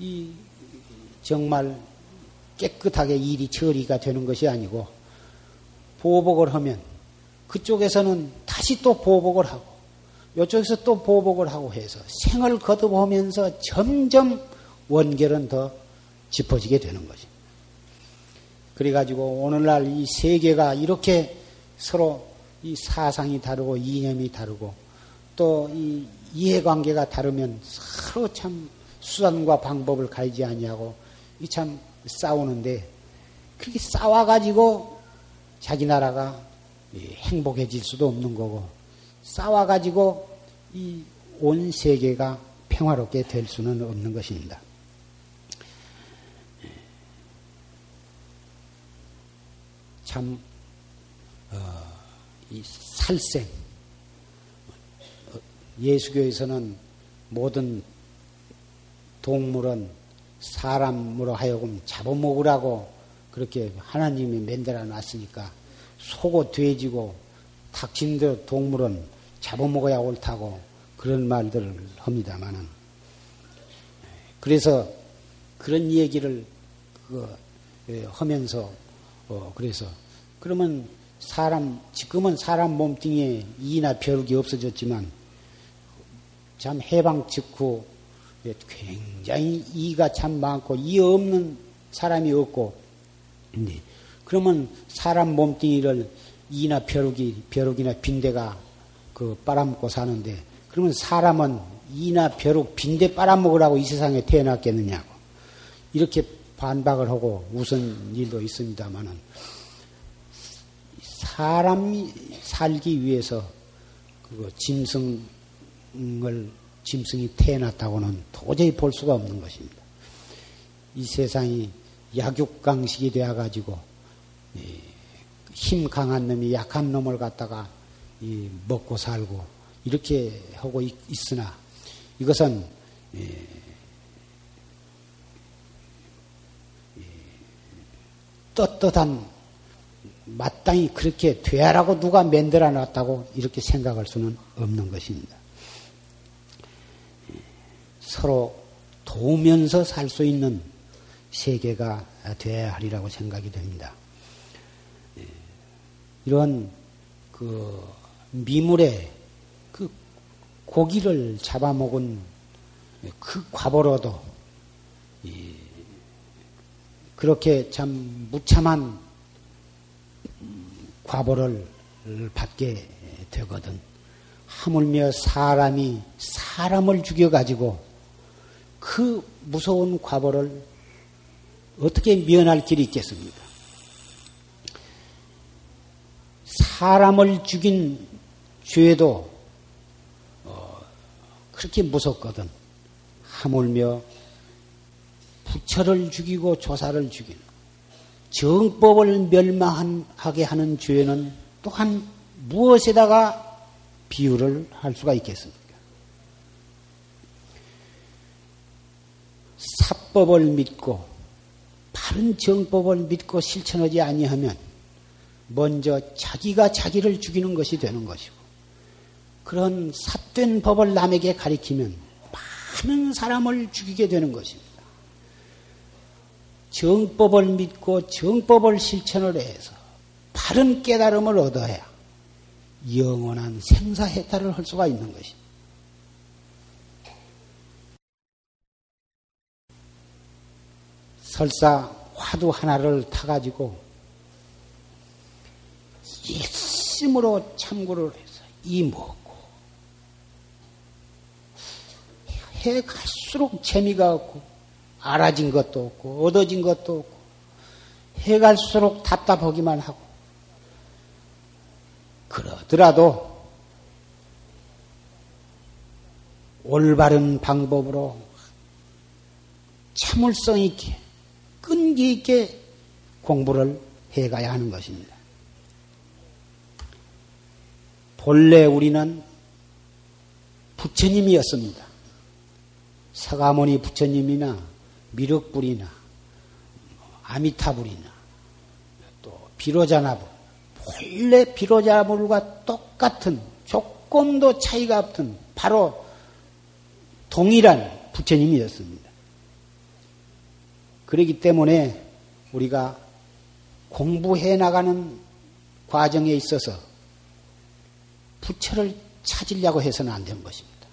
이 정말 깨끗하게 일이 처리가 되는 것이 아니고 보복을 하면 그쪽에서는 다시 또 보복을 하고 이쪽에서 또 보복을 하고 해서 생을 거듭하면서 점점 원결은 더 짚어지게 되는 거죠. 그래가지고 오늘날 이 세계가 이렇게 서로 이 사상이 다르고 이념이 다르고 또 이 이해관계가 다르면 서로 참 수단과 방법을 가리지 아니하고 이참 싸우는데 그렇게 싸워가지고 자기 나라가 행복해질 수도 없는 거고 싸워가지고 이 온 세계가 평화롭게 될 수는 없는 것입니다. 참, 어, 이 살생. 어, 예수교에서는 모든 동물은 사람으로 하여금 잡아먹으라고 그렇게 하나님이 만들어 놨으니까 소고 돼지고 닥친 동물은 잡아먹어야 옳다고 그런 말들을 합니다만은 그래서 그런 얘기를 그 예, 하면서 어 그래서 그러면 사람 지금은 사람 몸뚱이에 이나 벼룩이 없어졌지만 참 해방 직후 굉장히 이가 참 많고 이 없는 사람이 없고. 근데 그러면 사람 몸뚱이를 이나 벼룩이 벼룩이나 빈대가 그 빨아먹고 사는데 그러면 사람은 이나 벼룩 빈대 빨아먹으라고 이 세상에 태어났겠느냐고. 이렇게 반박을 하고 웃은 일도 있습니다만은 사람이 살기 위해서 그 짐승을 짐승이 태어났다고는 도저히 볼 수가 없는 것입니다. 이 세상이 약육강식이 되어 가지고 힘 강한 놈이 약한 놈을 갖다가 먹고 살고 이렇게 하고 있으나 이것은 떳떳한 마땅히 그렇게 되라고 누가 만들어 놨다고 이렇게 생각할 수는 없는 것입니다. 서로 도우면서 살 수 있는 세계가 되어야 하리라고 생각이 됩니다. 이런 그 미물의 그 고기를 잡아먹은 그 과보로도 그렇게 참 무참한 과보를 받게 되거든. 하물며 사람이 사람을 죽여가지고 그 무서운 과보를 어떻게 면할 길이 있겠습니까? 사람을 죽인 죄도 어, 그렇게 무섭거든. 하물며 부처를 죽이고 조사를 죽이는 정법을 멸망하게 하는 죄는 또한 무엇에다가 비유를 할 수가 있겠습니까? 사법을 믿고 바른 정법을 믿고 실천하지 아니하면 먼저 자기가 자기를 죽이는 것이 되는 것이고 그런 삿된 법을 남에게 가리키면 많은 사람을 죽이게 되는 것입니다. 정법을 믿고 정법을 실천을 해서 바른 깨달음을 얻어야 영원한 생사해탈을 할 수가 있는 것입니다. 설사 화두 하나를 타가지고 일심으로 참고를 해서 이 먹고 해 갈수록 재미가 없고 알아진 것도 없고 얻어진 것도 없고 해 갈수록 답답하기만 하고 그러더라도 올바른 방법으로 참을성 있게 끈기 있게 공부를 해가야 하는 것입니다. 본래 우리는 부처님이었습니다. 사가모니 부처님이나 미륵불이나 아미타불이나 또 비로자나불 본래 비로자나불과 똑같은 조금도 차이가 없던 바로 동일한 부처님이었습니다. 그렇기 때문에 우리가 공부해 나가는 과정에 있어서 부처를 찾으려고 해서는 안 되는 것입니다.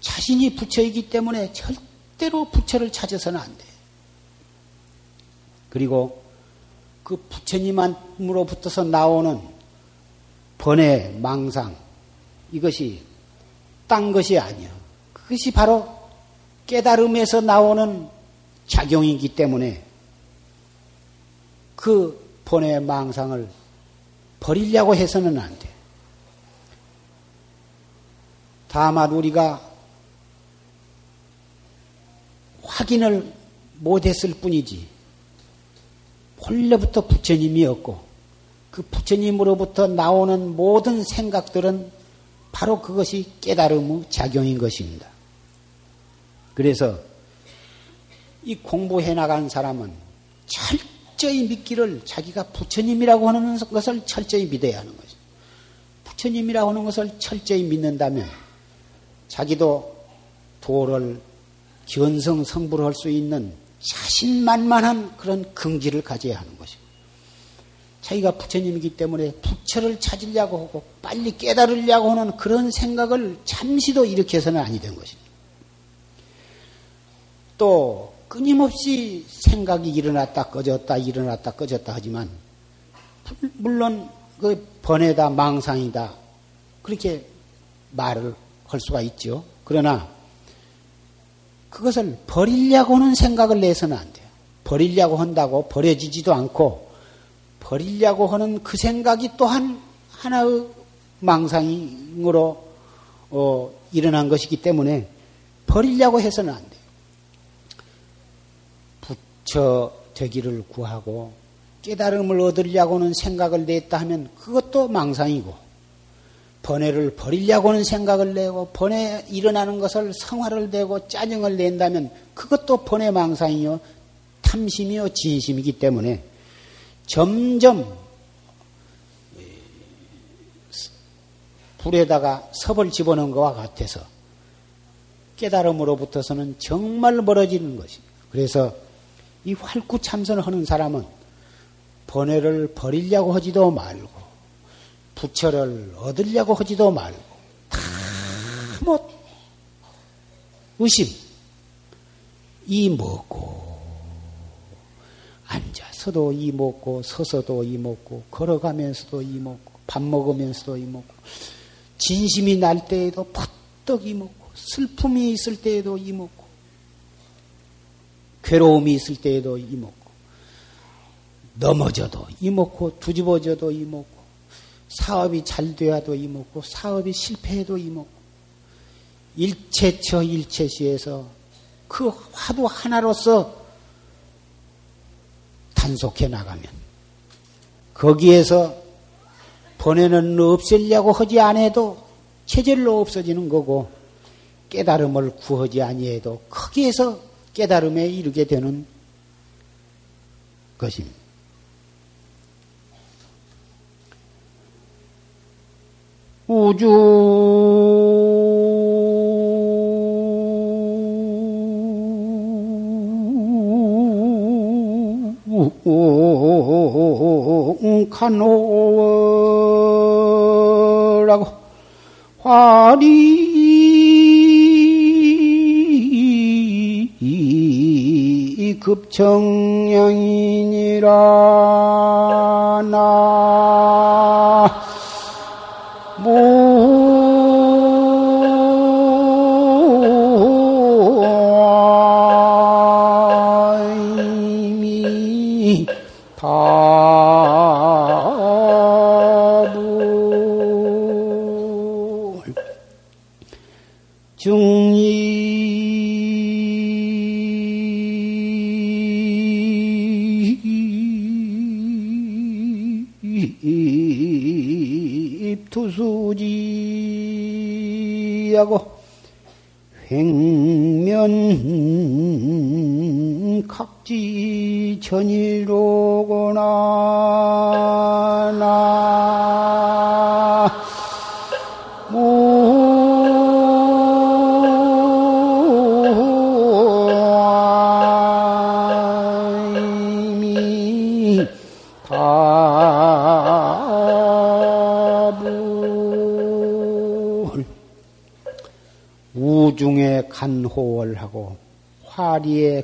자신이 부처이기 때문에 절대로 부처를 찾아서는 안 돼. 그리고 그 부처님으로부터서 나오는 번외 망상 이것이 딴 것이 아니야. 그것이 바로 깨달음에서 나오는 작용이기 때문에 그 번외 망상을 버리려고 해서는 안 돼. 다만 우리가 확인을 못했을 뿐이지 본래부터 부처님이었고 그 부처님으로부터 나오는 모든 생각들은 바로 그것이 깨달음의 작용인 것입니다. 그래서 이 공부해 나간 사람은 철저히 믿기를 자기가 부처님이라고 하는 것을 철저히 믿어야 하는 거죠. 부처님이라고 하는 것을 철저히 믿는다면 자기도 도를 견성 성불을 할수 있는 자신만만한 그런 긍지를 가져야 하는 것이고 자기가 부처님이기 때문에 부처를 찾으려고 하고 빨리 깨달으려고 하는 그런 생각을 잠시도 일으켜서는 아니 된 것입니다. 또 끊임없이 생각이 일어났다 꺼졌다 일어났다 꺼졌다 하지만 물론 그 번외다 망상이다 그렇게 말을 할 수가 있죠. 그러나 그것을 버리려고 하는 생각을 내서는 안 돼요. 버리려고 한다고 버려지지도 않고 버리려고 하는 그 생각이 또한 하나의 망상으로 어, 일어난 것이기 때문에 버리려고 해서는 안 돼요. 부처 되기를 구하고 깨달음을 얻으려고 하는 생각을 냈다 하면 그것도 망상이고 번뇌를 버리려고 하는 생각을 내고 번뇌 일어나는 것을 성화를 내고 짜증을 낸다면 그것도 번뇌 망상이요 탐심이요 진심이기 때문에 점점 불에다가 섭을 집어넣은 것과 같아서 깨달음으로부터서는 정말 멀어지는 것입니다. 그래서 이 활구 참선을 하는 사람은 번뇌를 버리려고 하지도 말고 부처를 얻으려고 하지도 말고 다뭐 의심 이 먹고 앉아서도 이 먹고 서서도 이 먹고 걸어가면서도 이 먹고 밥 먹으면서도 이 먹고 진심이 날 때에도 퍼떡 이 먹고 슬픔이 있을 때에도 이 먹고 괴로움이 있을 때에도 이 먹고 넘어져도 이먹고 두집어져도 이먹고 사업이 잘 돼야도 이먹고 사업이 실패해도 이먹고 일체처 일체시에서 그 화두 하나로서 단속해 나가면 거기에서 번뇌는 없애려고 하지 않아도 체질로 없어지는 거고 깨달음을 구하지 아니해도 거기에서 깨달음에 이르게 되는 것입니다. 우주 간호라고 화리 급청량이니라. 나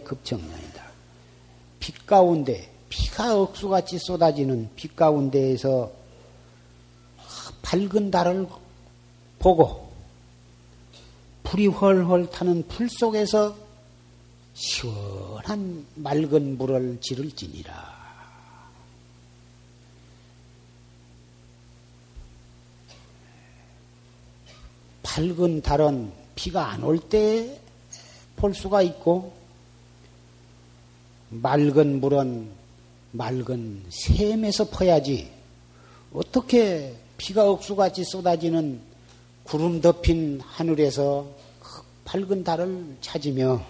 급정년이다. 빛 가운데 피가 억수같이 쏟아지는 빛 가운데에서 밝은 달을 보고 불이 훨훨 타는 불 속에서 시원한 맑은 물을 지를지니라. 밝은 달은 비가 안 올 때 볼 수가 있고 맑은 물은 맑은 샘에서 퍼야지 어떻게 비가 억수같이 쏟아지는 구름 덮인 하늘에서 그 밝은 달을 찾으며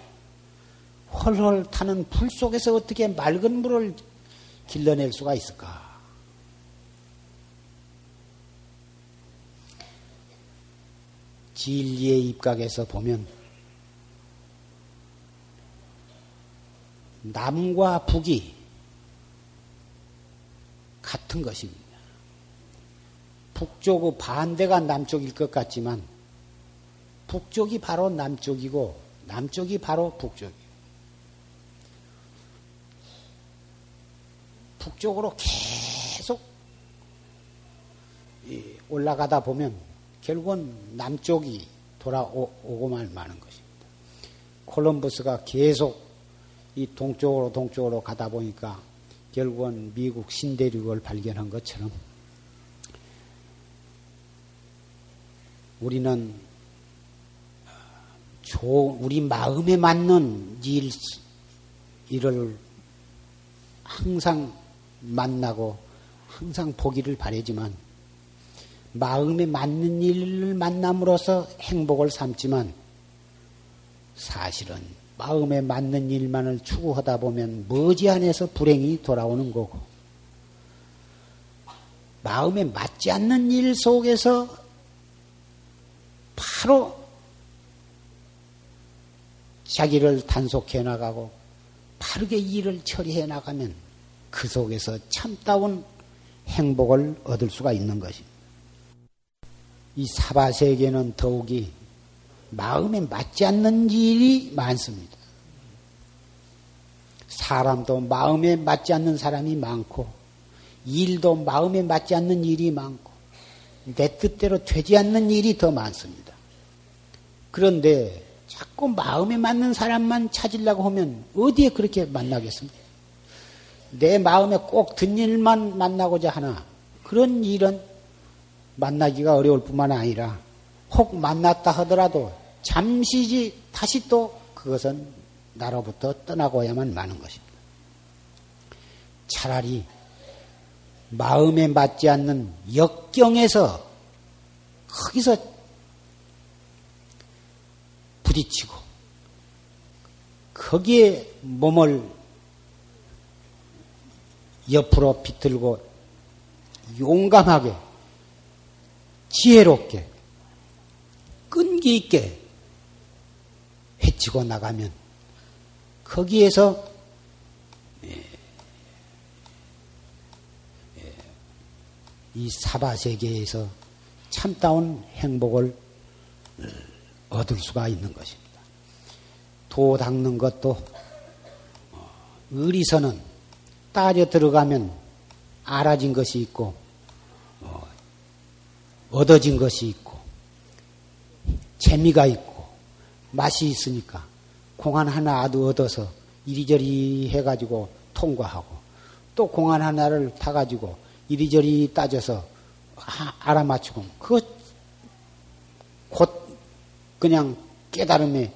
헐헐 타는 불 속에서 어떻게 맑은 물을 길러낼 수가 있을까? 진리의 입각에서 보면 남과 북이 같은 것입니다. 북쪽의 반대가 남쪽일 것 같지만 북쪽이 바로 남쪽이고 남쪽이 바로 북쪽이에요. 북쪽으로 계속 올라가다 보면 결국은 남쪽이 돌아오고만 마는 것입니다. 콜럼버스가 계속 이 동쪽으로 동쪽으로 가다 보니까 결국은 미국 신대륙을 발견한 것처럼 우리는 우리 마음에 맞는 일, 일을 항상 만나고 항상 보기를 바라지만 마음에 맞는 일을 만남으로써 행복을 삼지만 사실은 마음에 맞는 일만을 추구하다 보면 머지않아서 불행이 돌아오는 거고 마음에 맞지 않는 일 속에서 바로 자기를 단속해 나가고 바르게 일을 처리해 나가면 그 속에서 참다운 행복을 얻을 수가 있는 것입니다. 이 사바세계는 더욱이 마음에 맞지 않는 일이 많습니다. 사람도 마음에 맞지 않는 사람이 많고, 일도 마음에 맞지 않는 일이 많고, 내 뜻대로 되지 않는 일이 더 많습니다. 그런데 자꾸 마음에 맞는 사람만 찾으려고 하면 어디에 그렇게 만나겠습니까? 내 마음에 꼭 든 일만 만나고자 하나 그런 일은 만나기가 어려울 뿐만 아니라 혹 만났다 하더라도 잠시지 다시 또 그것은 나로부터 떠나고야만 마는 것입니다. 차라리 마음에 맞지 않는 역경에서 거기서 부딪히고 거기에 몸을 옆으로 비틀고 용감하게 지혜롭게 끈기 있게 해치고 나가면 거기에서 예, 예, 이 사바 세계에서 참다운 행복을 얻을 수가 있는 것입니다. 도 닦는 것도 어, 의리서는 따져 들어가면 알아진 것이 있고 어, 얻어진 것이 있고 재미가 있고 맛이 있으니까 공안 하나 아도 얻어서 이리저리 해가지고 통과하고 또 공안 하나를 타가지고 이리저리 따져서 알아맞히고 그것 곧 그냥 깨달음에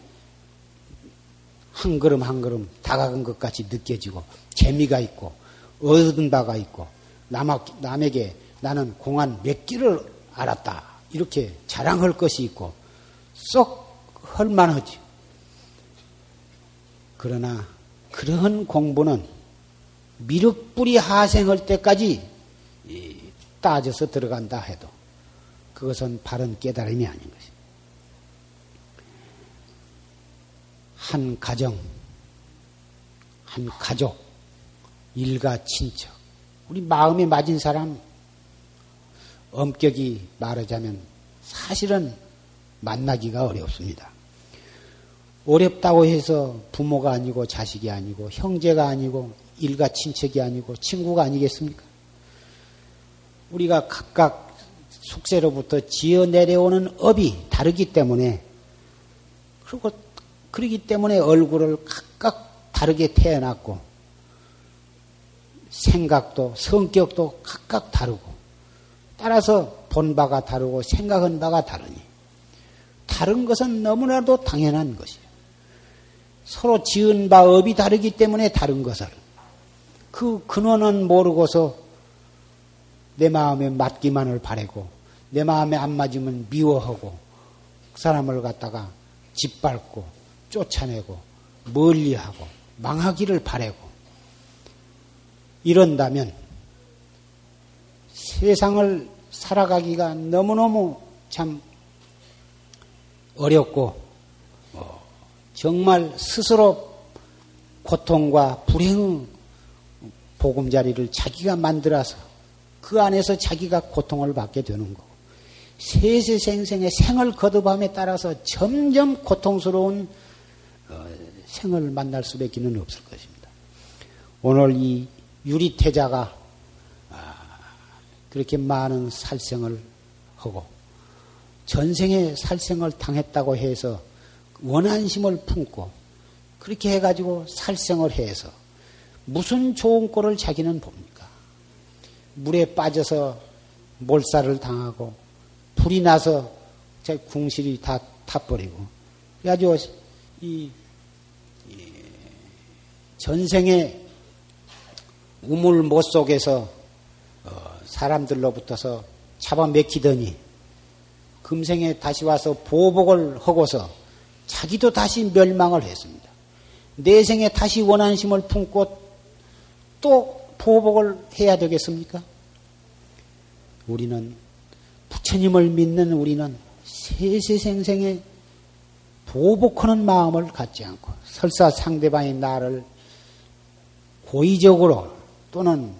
한 걸음 한 걸음 다가간 것 같이 느껴지고 재미가 있고 얻은 바가 있고 남 에게 나는 공안 몇 개를 알았다. 이렇게 자랑할 것이 있고 쏙 헐만하지. 그러나 그러한 공부는 미륵불이 하생할 때까지 따져서 들어간다 해도 그것은 바른 깨달음이 아닌 것입니다. 한 가정, 한 가족, 일가 친척, 우리 마음에 맞은 사람, 엄격히 말하자면 사실은 만나기가 어렵습니다. 어렵다고 해서 부모가 아니고 자식이 아니고 형제가 아니고 일가 친척이 아니고 친구가 아니겠습니까? 우리가 각각 숙세로부터 지어 내려오는 업이 다르기 때문에 그리고 그러기 때문에 얼굴을 각각 다르게 태어났고 생각도 성격도 각각 다르고 따라서 본 바가 다르고 생각한 바가 다르니 다른 것은 너무나도 당연한 것이에요. 서로 지은 바 업이 다르기 때문에 다른 것을. 그 근원은 모르고서 내 마음에 맞기만을 바라고 내 마음에 안 맞으면 미워하고 그 사람을 갖다가 짓밟고 쫓아내고 멀리하고 망하기를 바라고. 이런다면 세상을 살아가기가 너무너무 참 어렵고 어, 정말 스스로 고통과 불행 보금자리를 자기가 만들어서 그 안에서 자기가 고통을 받게 되는 거고 세세생생의 생을 거듭함에 따라서 점점 고통스러운 어, 생을 만날 수밖에 는 없을 것입니다. 오늘 이 유리태자가 아, 그렇게 많은 살생을 하고 전생에 살생을 당했다고 해서 원한심을 품고 그렇게 해가지고 살생을 해서 무슨 좋은 꼴을 자기는 봅니까? 물에 빠져서 몰살을 당하고 불이 나서 제 궁실이 다 타버리고 그래가지고 이, 이 전생에 우물 못 속에서 어, 사람들로부터서 잡아먹히더니 금생에 다시 와서 보복을 하고서 자기도 다시 멸망을 했습니다. 내생에 다시 원한심을 품고 또 보복을 해야 되겠습니까? 우리는 부처님을 믿는 우리는 세세생생에 보복하는 마음을 갖지 않고 설사 상대방이 나를 고의적으로 또는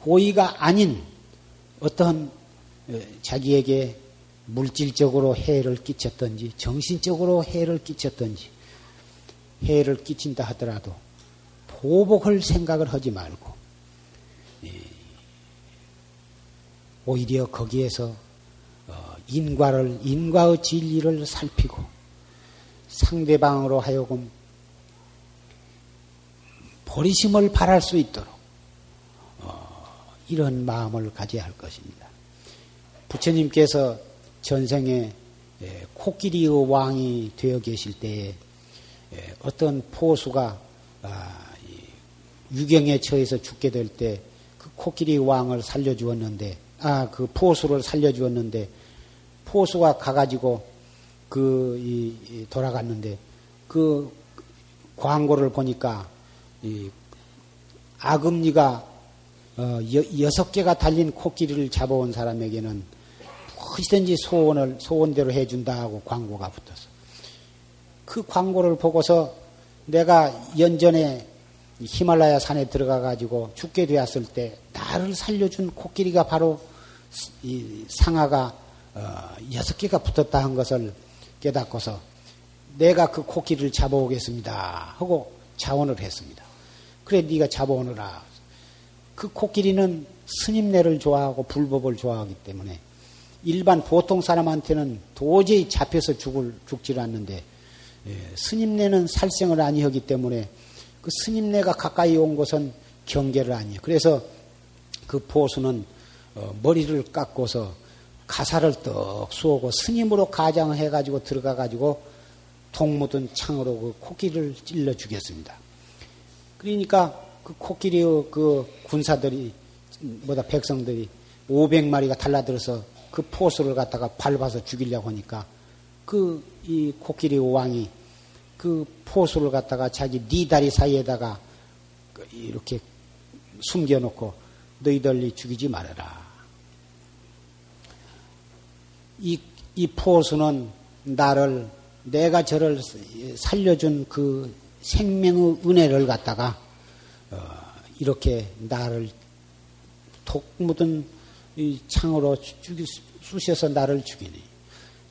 고의가 아닌 어떤 자기에게 물질적으로 해를 끼쳤던지 정신적으로 해를 끼쳤던지 해를 끼친다 하더라도 보복할 생각을 하지 말고 오히려 거기에서 어, 인과를 인과의 진리를 살피고 상대방으로 하여금 버리심을 바랄 수 있도록 이런 마음을 가져야 할 것입니다. 부처님께서 전생에 예, 코끼리의 왕이 되어 계실 때에 예, 어떤 포수가 아, 유경에 처해서 죽게 될 때 그 코끼리 왕을 살려주었는데 아 그 포수를 살려주었는데 포수가 가가지고 그 이, 돌아갔는데 그 광고를 보니까 이 아금니가 어, 여섯 개가 달린 코끼리를 잡아온 사람에게는 무엇이든지 소원을 소원대로 해준다 하고 광고가 붙어서 그 광고를 보고서 내가 연전에 히말라야 산에 들어가 가지고 죽게 되었을 때 나를 살려준 코끼리가 바로 이 상아가 어, 여섯 개가 붙었다 한 것을 깨닫고서 내가 그 코끼리를 잡아오겠습니다 하고 자원을 했습니다. 그래 네가 잡아오느라 그 코끼리는 스님네를 좋아하고 불법을 좋아하기 때문에 일반 보통 사람한테는 도저히 잡혀서 죽을, 죽질 않는데 예, 스님네는 살생을 아니하기 때문에 그 스님네가 가까이 온 것은 경계를 아니 해요. 그래서 그 포수는 어, 머리를 깎고서 가사를 떡 쓰고 스님으로 가장해 가지고 들어가 가지고 독 묻은 창으로 그 코끼리를 찔러 죽였습니다. 그러니까 그 코끼리의 그 군사들이 뭐다 백성들이 500마리가 달라들어서 그 포수를 갖다가 밟아서 죽이려고 하니까 그 이 코끼리 왕이 그 포수를 갖다가 자기 네 다리 사이에다가 이렇게 숨겨놓고 너희들이 죽이지 말아라. 이, 이 포수는 나를 내가 저를 살려준 그 생명의 은혜를 갖다가 어, 이렇게 나를 독 묻은 창으로 죽이, 쑤셔서 나를 죽이니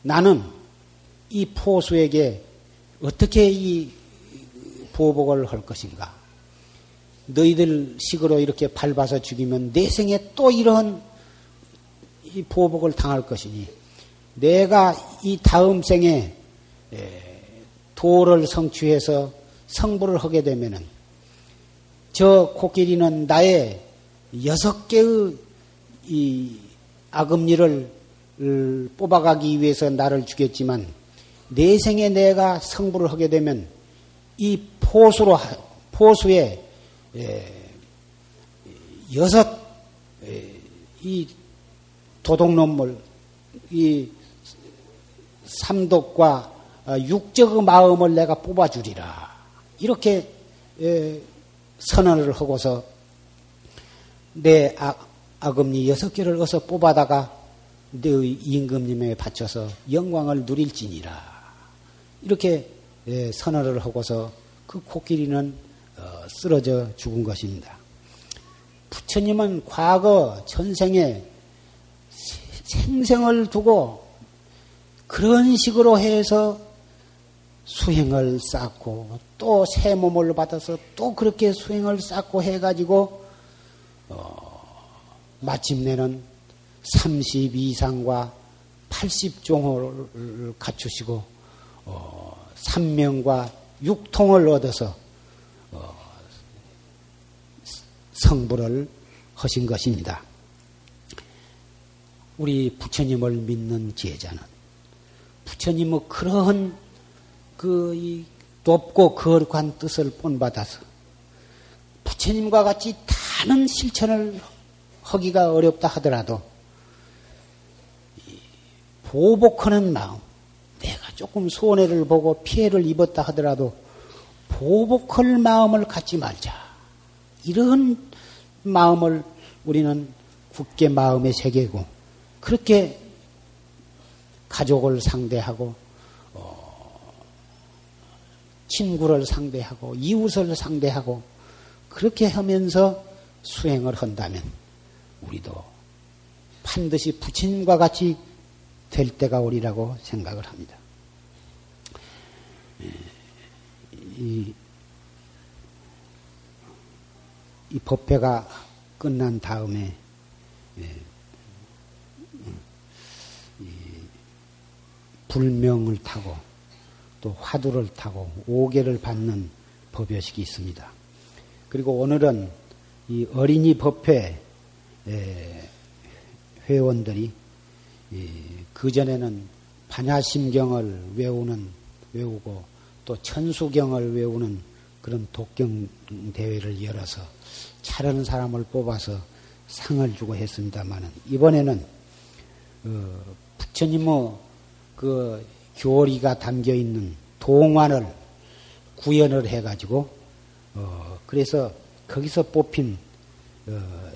나는 이 포수에게 어떻게 이 보복을 할 것인가? 너희들 식으로 이렇게 밟아서 죽이면 내 생에 또 이런 이 보복을 당할 것이니 내가 이 다음 생에 도를 성취해서 성불을 하게 되면은 저 코끼리는 나의 여섯 개의 이 악음리를 뽑아가기 위해서 나를 죽였지만 내 생에 내가 성불을 하게 되면 이 포수로 포수의 여섯 이 도둑놈을 이 삼독과 육적의 마음을 내가 뽑아주리라. 이렇게 선언을 하고서 내 악, 악음니 여섯 개를 어서 뽑아다가 너의 임금님에 바쳐서 영광을 누릴지니라. 이렇게 예, 선언을 하고서 그 코끼리는 어, 쓰러져 죽은 것입니다. 부처님은 과거 전생에 생생을 두고 그런 식으로 해서 수행을 쌓고 또 새 몸을 받아서 또 그렇게 수행을 쌓고 해가지고 어, 마침내는 30 이상과 80종을 갖추시고 어, 3명과 6통을 얻어서 어, 성불을 하신 것입니다. 우리 부처님을 믿는 제자는 부처님의 그러한 그 높고 거룩한 뜻을 본받아서 부처님과 같이 다른 실천을 하기가 어렵다 하더라도 보복하는 마음, 내가 조금 손해를 보고 피해를 입었다 하더라도 보복할 마음을 갖지 말자. 이런 마음을 우리는 굳게 마음에 새기고 그렇게 가족을 상대하고 어, 친구를 상대하고 이웃을 상대하고 그렇게 하면서 수행을 한다면 우리도 반드시 부처님과 같이 될 때가 오리라고 생각을 합니다. 예, 이, 이 법회가 끝난 다음에 예, 불명을 타고 또 화두를 타고 오계를 받는 법요식이 있습니다. 그리고 오늘은 이 어린이 법회 회원들이 그 전에는 반야심경을 외우는, 외우고 또 천수경을 외우는 그런 독경 대회를 열어서 차르는 사람을 뽑아서 상을 주고 했습니다만은 이번에는 어, 부처님의 그 교리가 담겨 있는 동안을 구현을 해가지고 어, 그래서 거기서 뽑힌 어,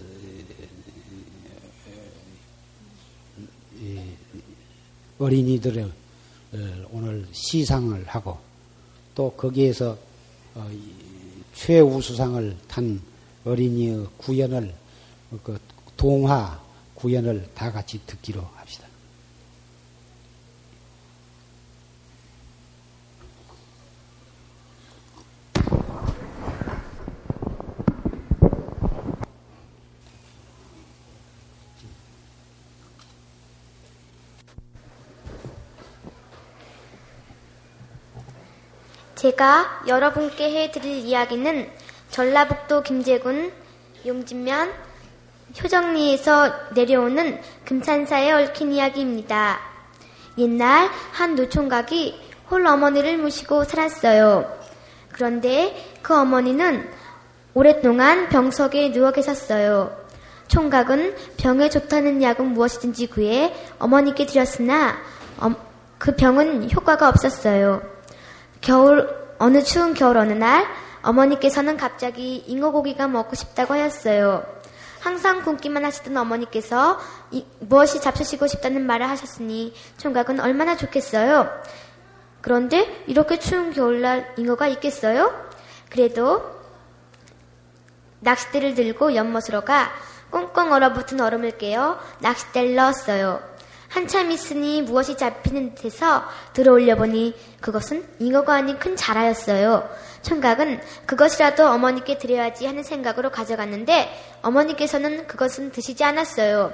어린이들을 오늘 시상을 하고 또 거기에서 어, 최우수상을 탄 어린이의 구연을 그 동화 구연을 다 같이 듣기로 합시다. 제가 여러분께 해드릴 이야기는 전라북도 김제군 용진면 효정리에서 내려오는 금산사에 얽힌 이야기입니다. 옛날 한 노총각이 홀 어머니를 모시고 살았어요. 그런데 그 어머니는 오랫동안 병석에 누워 계셨어요. 총각은 병에 좋다는 약은 무엇이든지 구해 어머니께 드렸으나 그 병은 효과가 없었어요. 겨울, 어느 추운 겨울 어느 날 어머니께서는 갑자기 잉어고기가 먹고 싶다고 하였어요. 항상 굶기만 하시던 어머니께서 이, 무엇이 잡수시고 싶다는 말을 하셨으니 총각은 얼마나 좋겠어요. 그런데 이렇게 추운 겨울날 잉어가 있겠어요? 그래도 낚싯대를 들고 연못으로 가 꽁꽁 얼어붙은 얼음을 깨어 낚싯대를 넣었어요. 한참 있으니 무엇이 잡히는 듯해서 들어올려 보니 그것은 잉어가 아닌 큰 자라였어요. 총각은 그것이라도 어머니께 드려야지 하는 생각으로 가져갔는데 어머니께서는 그것은 드시지 않았어요.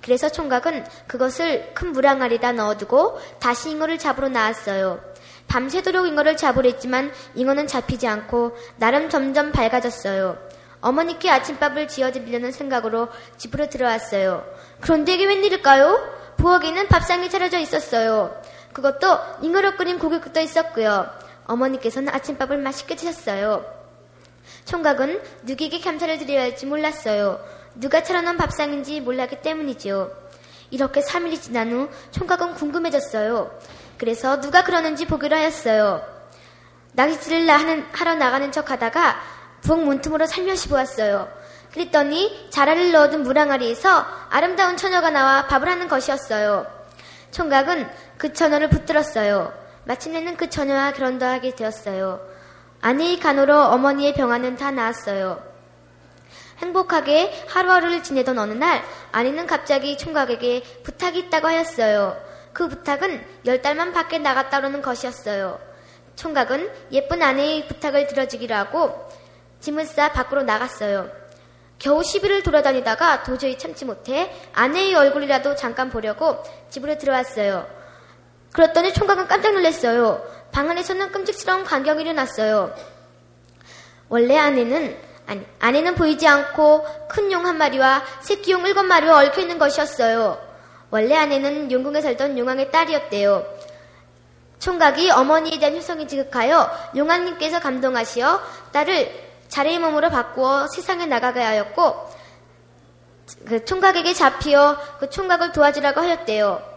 그래서 총각은 그것을 큰 물항아리에다 넣어두고 다시 잉어를 잡으러 나왔어요. 밤새도록 잉어를 잡으랬지만 잉어는 잡히지 않고 나름 점점 밝아졌어요. 어머니께 아침밥을 지어드리려는 생각으로 집으로 들어왔어요. 그런데 이게 웬일일까요? 부엌에는 밥상이 차려져 있었어요. 그것도 잉어로 끓인 고깃국도 있었고요. 어머니께서는 아침밥을 맛있게 드셨어요. 총각은 누구에게 감사를 드려야 할지 몰랐어요. 누가 차려놓은 밥상인지 몰랐기 때문이지요. 이렇게 3일이 지난 후 총각은 궁금해졌어요. 그래서 누가 그러는지 보기로 하였어요. 낚시질을 하러 나가는 척 하다가 부엌 문틈으로 살며시 보았어요. 그랬더니 자라를 넣어둔 물항아리에서 아름다운 처녀가 나와 밥을 하는 것이었어요. 총각은 그 처녀를 붙들었어요. 마침내는 그 처녀와 결혼도 하게 되었어요. 아내의 간호로 어머니의 병환은 다 나았어요. 행복하게 하루하루를 지내던 어느 날 아내는 갑자기 총각에게 부탁이 있다고 하였어요. 그 부탁은 열 달만 밖에 나갔다 오는 것이었어요. 총각은 예쁜 아내의 부탁을 들어주기로 하고 짐을 싸 밖으로 나갔어요. 겨우 10일을 돌아다니다가 도저히 참지 못해 아내의 얼굴이라도 잠깐 보려고 집으로 들어왔어요. 그랬더니 총각은 깜짝 놀랐어요. 방 안에서는 끔찍스러운 광경이 일어났어요. 원래 아내는 아니, 아내는 보이지 않고 큰 용 한 마리와 새끼 용 일곱 마리와 얽혀 있는 것이었어요. 원래 아내는 용궁에 살던 용왕의 딸이었대요. 총각이 어머니에 대한 효성이 지극하여 용왕님께서 감동하시어 딸을 자리의 몸으로 바꾸어 세상에 나가게 하였고 그 총각에게 잡히어 그 총각을 도와주라고 하였대요.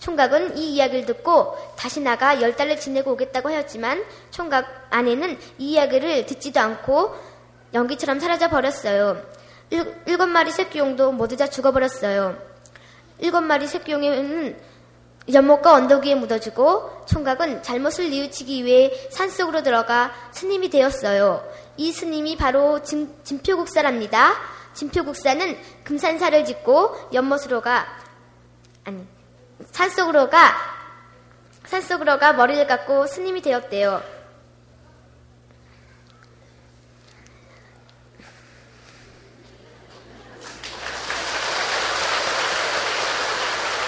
총각은 이 이야기를 듣고 다시 나가 열 달을 지내고 오겠다고 하였지만 총각 아내는 이 이야기를 듣지도 않고 연기처럼 사라져 버렸어요. 일, 일곱 마리 새끼용도 모두 다 죽어버렸어요. 일곱 마리 새끼용은 연못과 언덕 위에 묻어지고 총각은 잘못을 뉘우치기 위해 산속으로 들어가 스님이 되었어요. 이 스님이 바로 진, 진표국사랍니다. 진표국사는 금산사를 짓고 연못으로 가 아니 산속으로 가 산속으로 가 머리를 깎고 스님이 되었대요.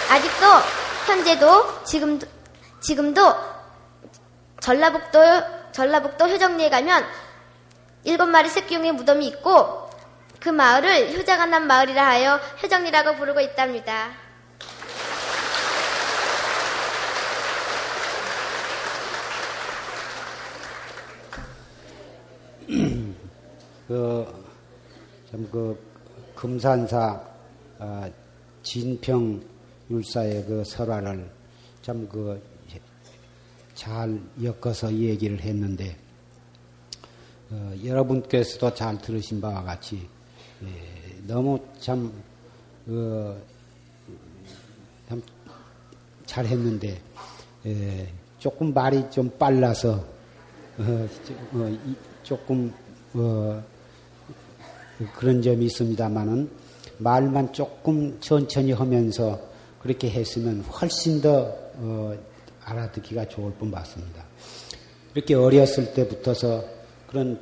아직도 현재도 지금도 지금도 전라북도 전라북도 효정리에 가면 일곱 마리 새끼용의 무덤이 있고 그 마을을 효자가 난 마을이라 하여 효정리라고 부르고 있답니다. 그, 참, 그, 금산사, 아, 진평 율사의 그 설화를 참 그, 잘 엮어서 얘기를 했는데, 어, 여러분께서도 잘 들으신 바와 같이, 예, 너무 참, 어, 참 잘했는데, 예, 조금 말이 좀 빨라서, 어, 어, 조금, 어, 그런 점이 있습니다만은 말만 조금 천천히 하면서 그렇게 했으면 훨씬 더 어, 알아듣기가 좋을 뻔 같습니다. 이렇게 어렸을 때부터서 그런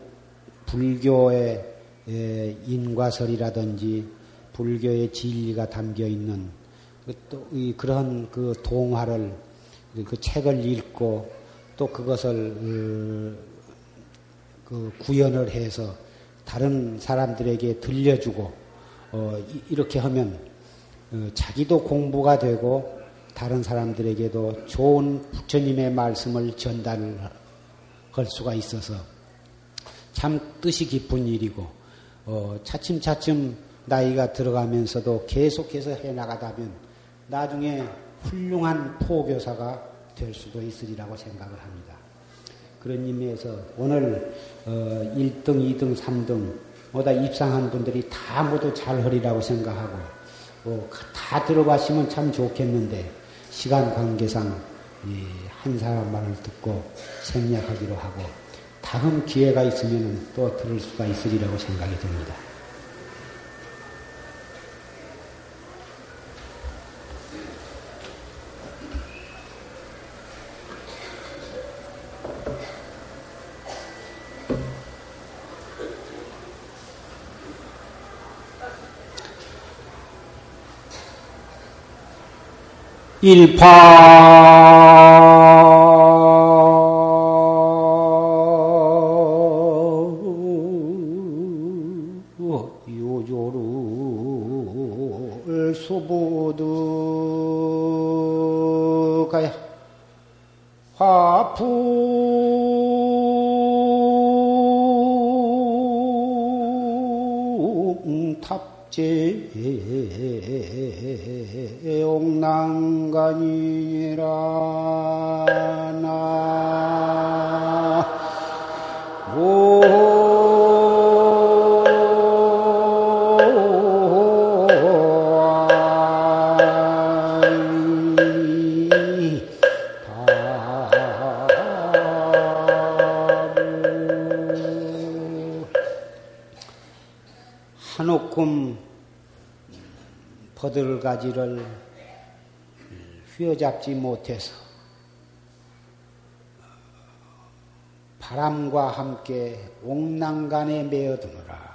불교의 에, 인과설이라든지 불교의 진리가 담겨 있는 그또 그런 그 동화를 그 책을 읽고 또 그것을 어, 그 구현을 해서 다른 사람들에게 들려주고 어, 이렇게 하면 어, 자기도 공부가 되고 다른 사람들에게도 좋은 부처님의 말씀을 전달할 수가 있어서 참 뜻이 깊은 일이고 어, 차츰차츰 나이가 들어가면서도 계속해서 해나가다면 나중에 훌륭한 포교사가 될 수도 있으리라고 생각을 합니다. 그런 의미에서 오늘 어, 1등, 2등, 3등 모다 입상한 분들이 다 모두 잘하리라고 생각하고 어, 다 들어가시면 참 좋겠는데 시간 관계상 예, 한 사람 말을 듣고 생략하기로 하고 다음 기회가 있으면 또 들을 수가 있으리라고 생각이 듭니다. 일파 버들가지를 휘어잡지 못해서 바람과 함께 옥난간에 메어드느라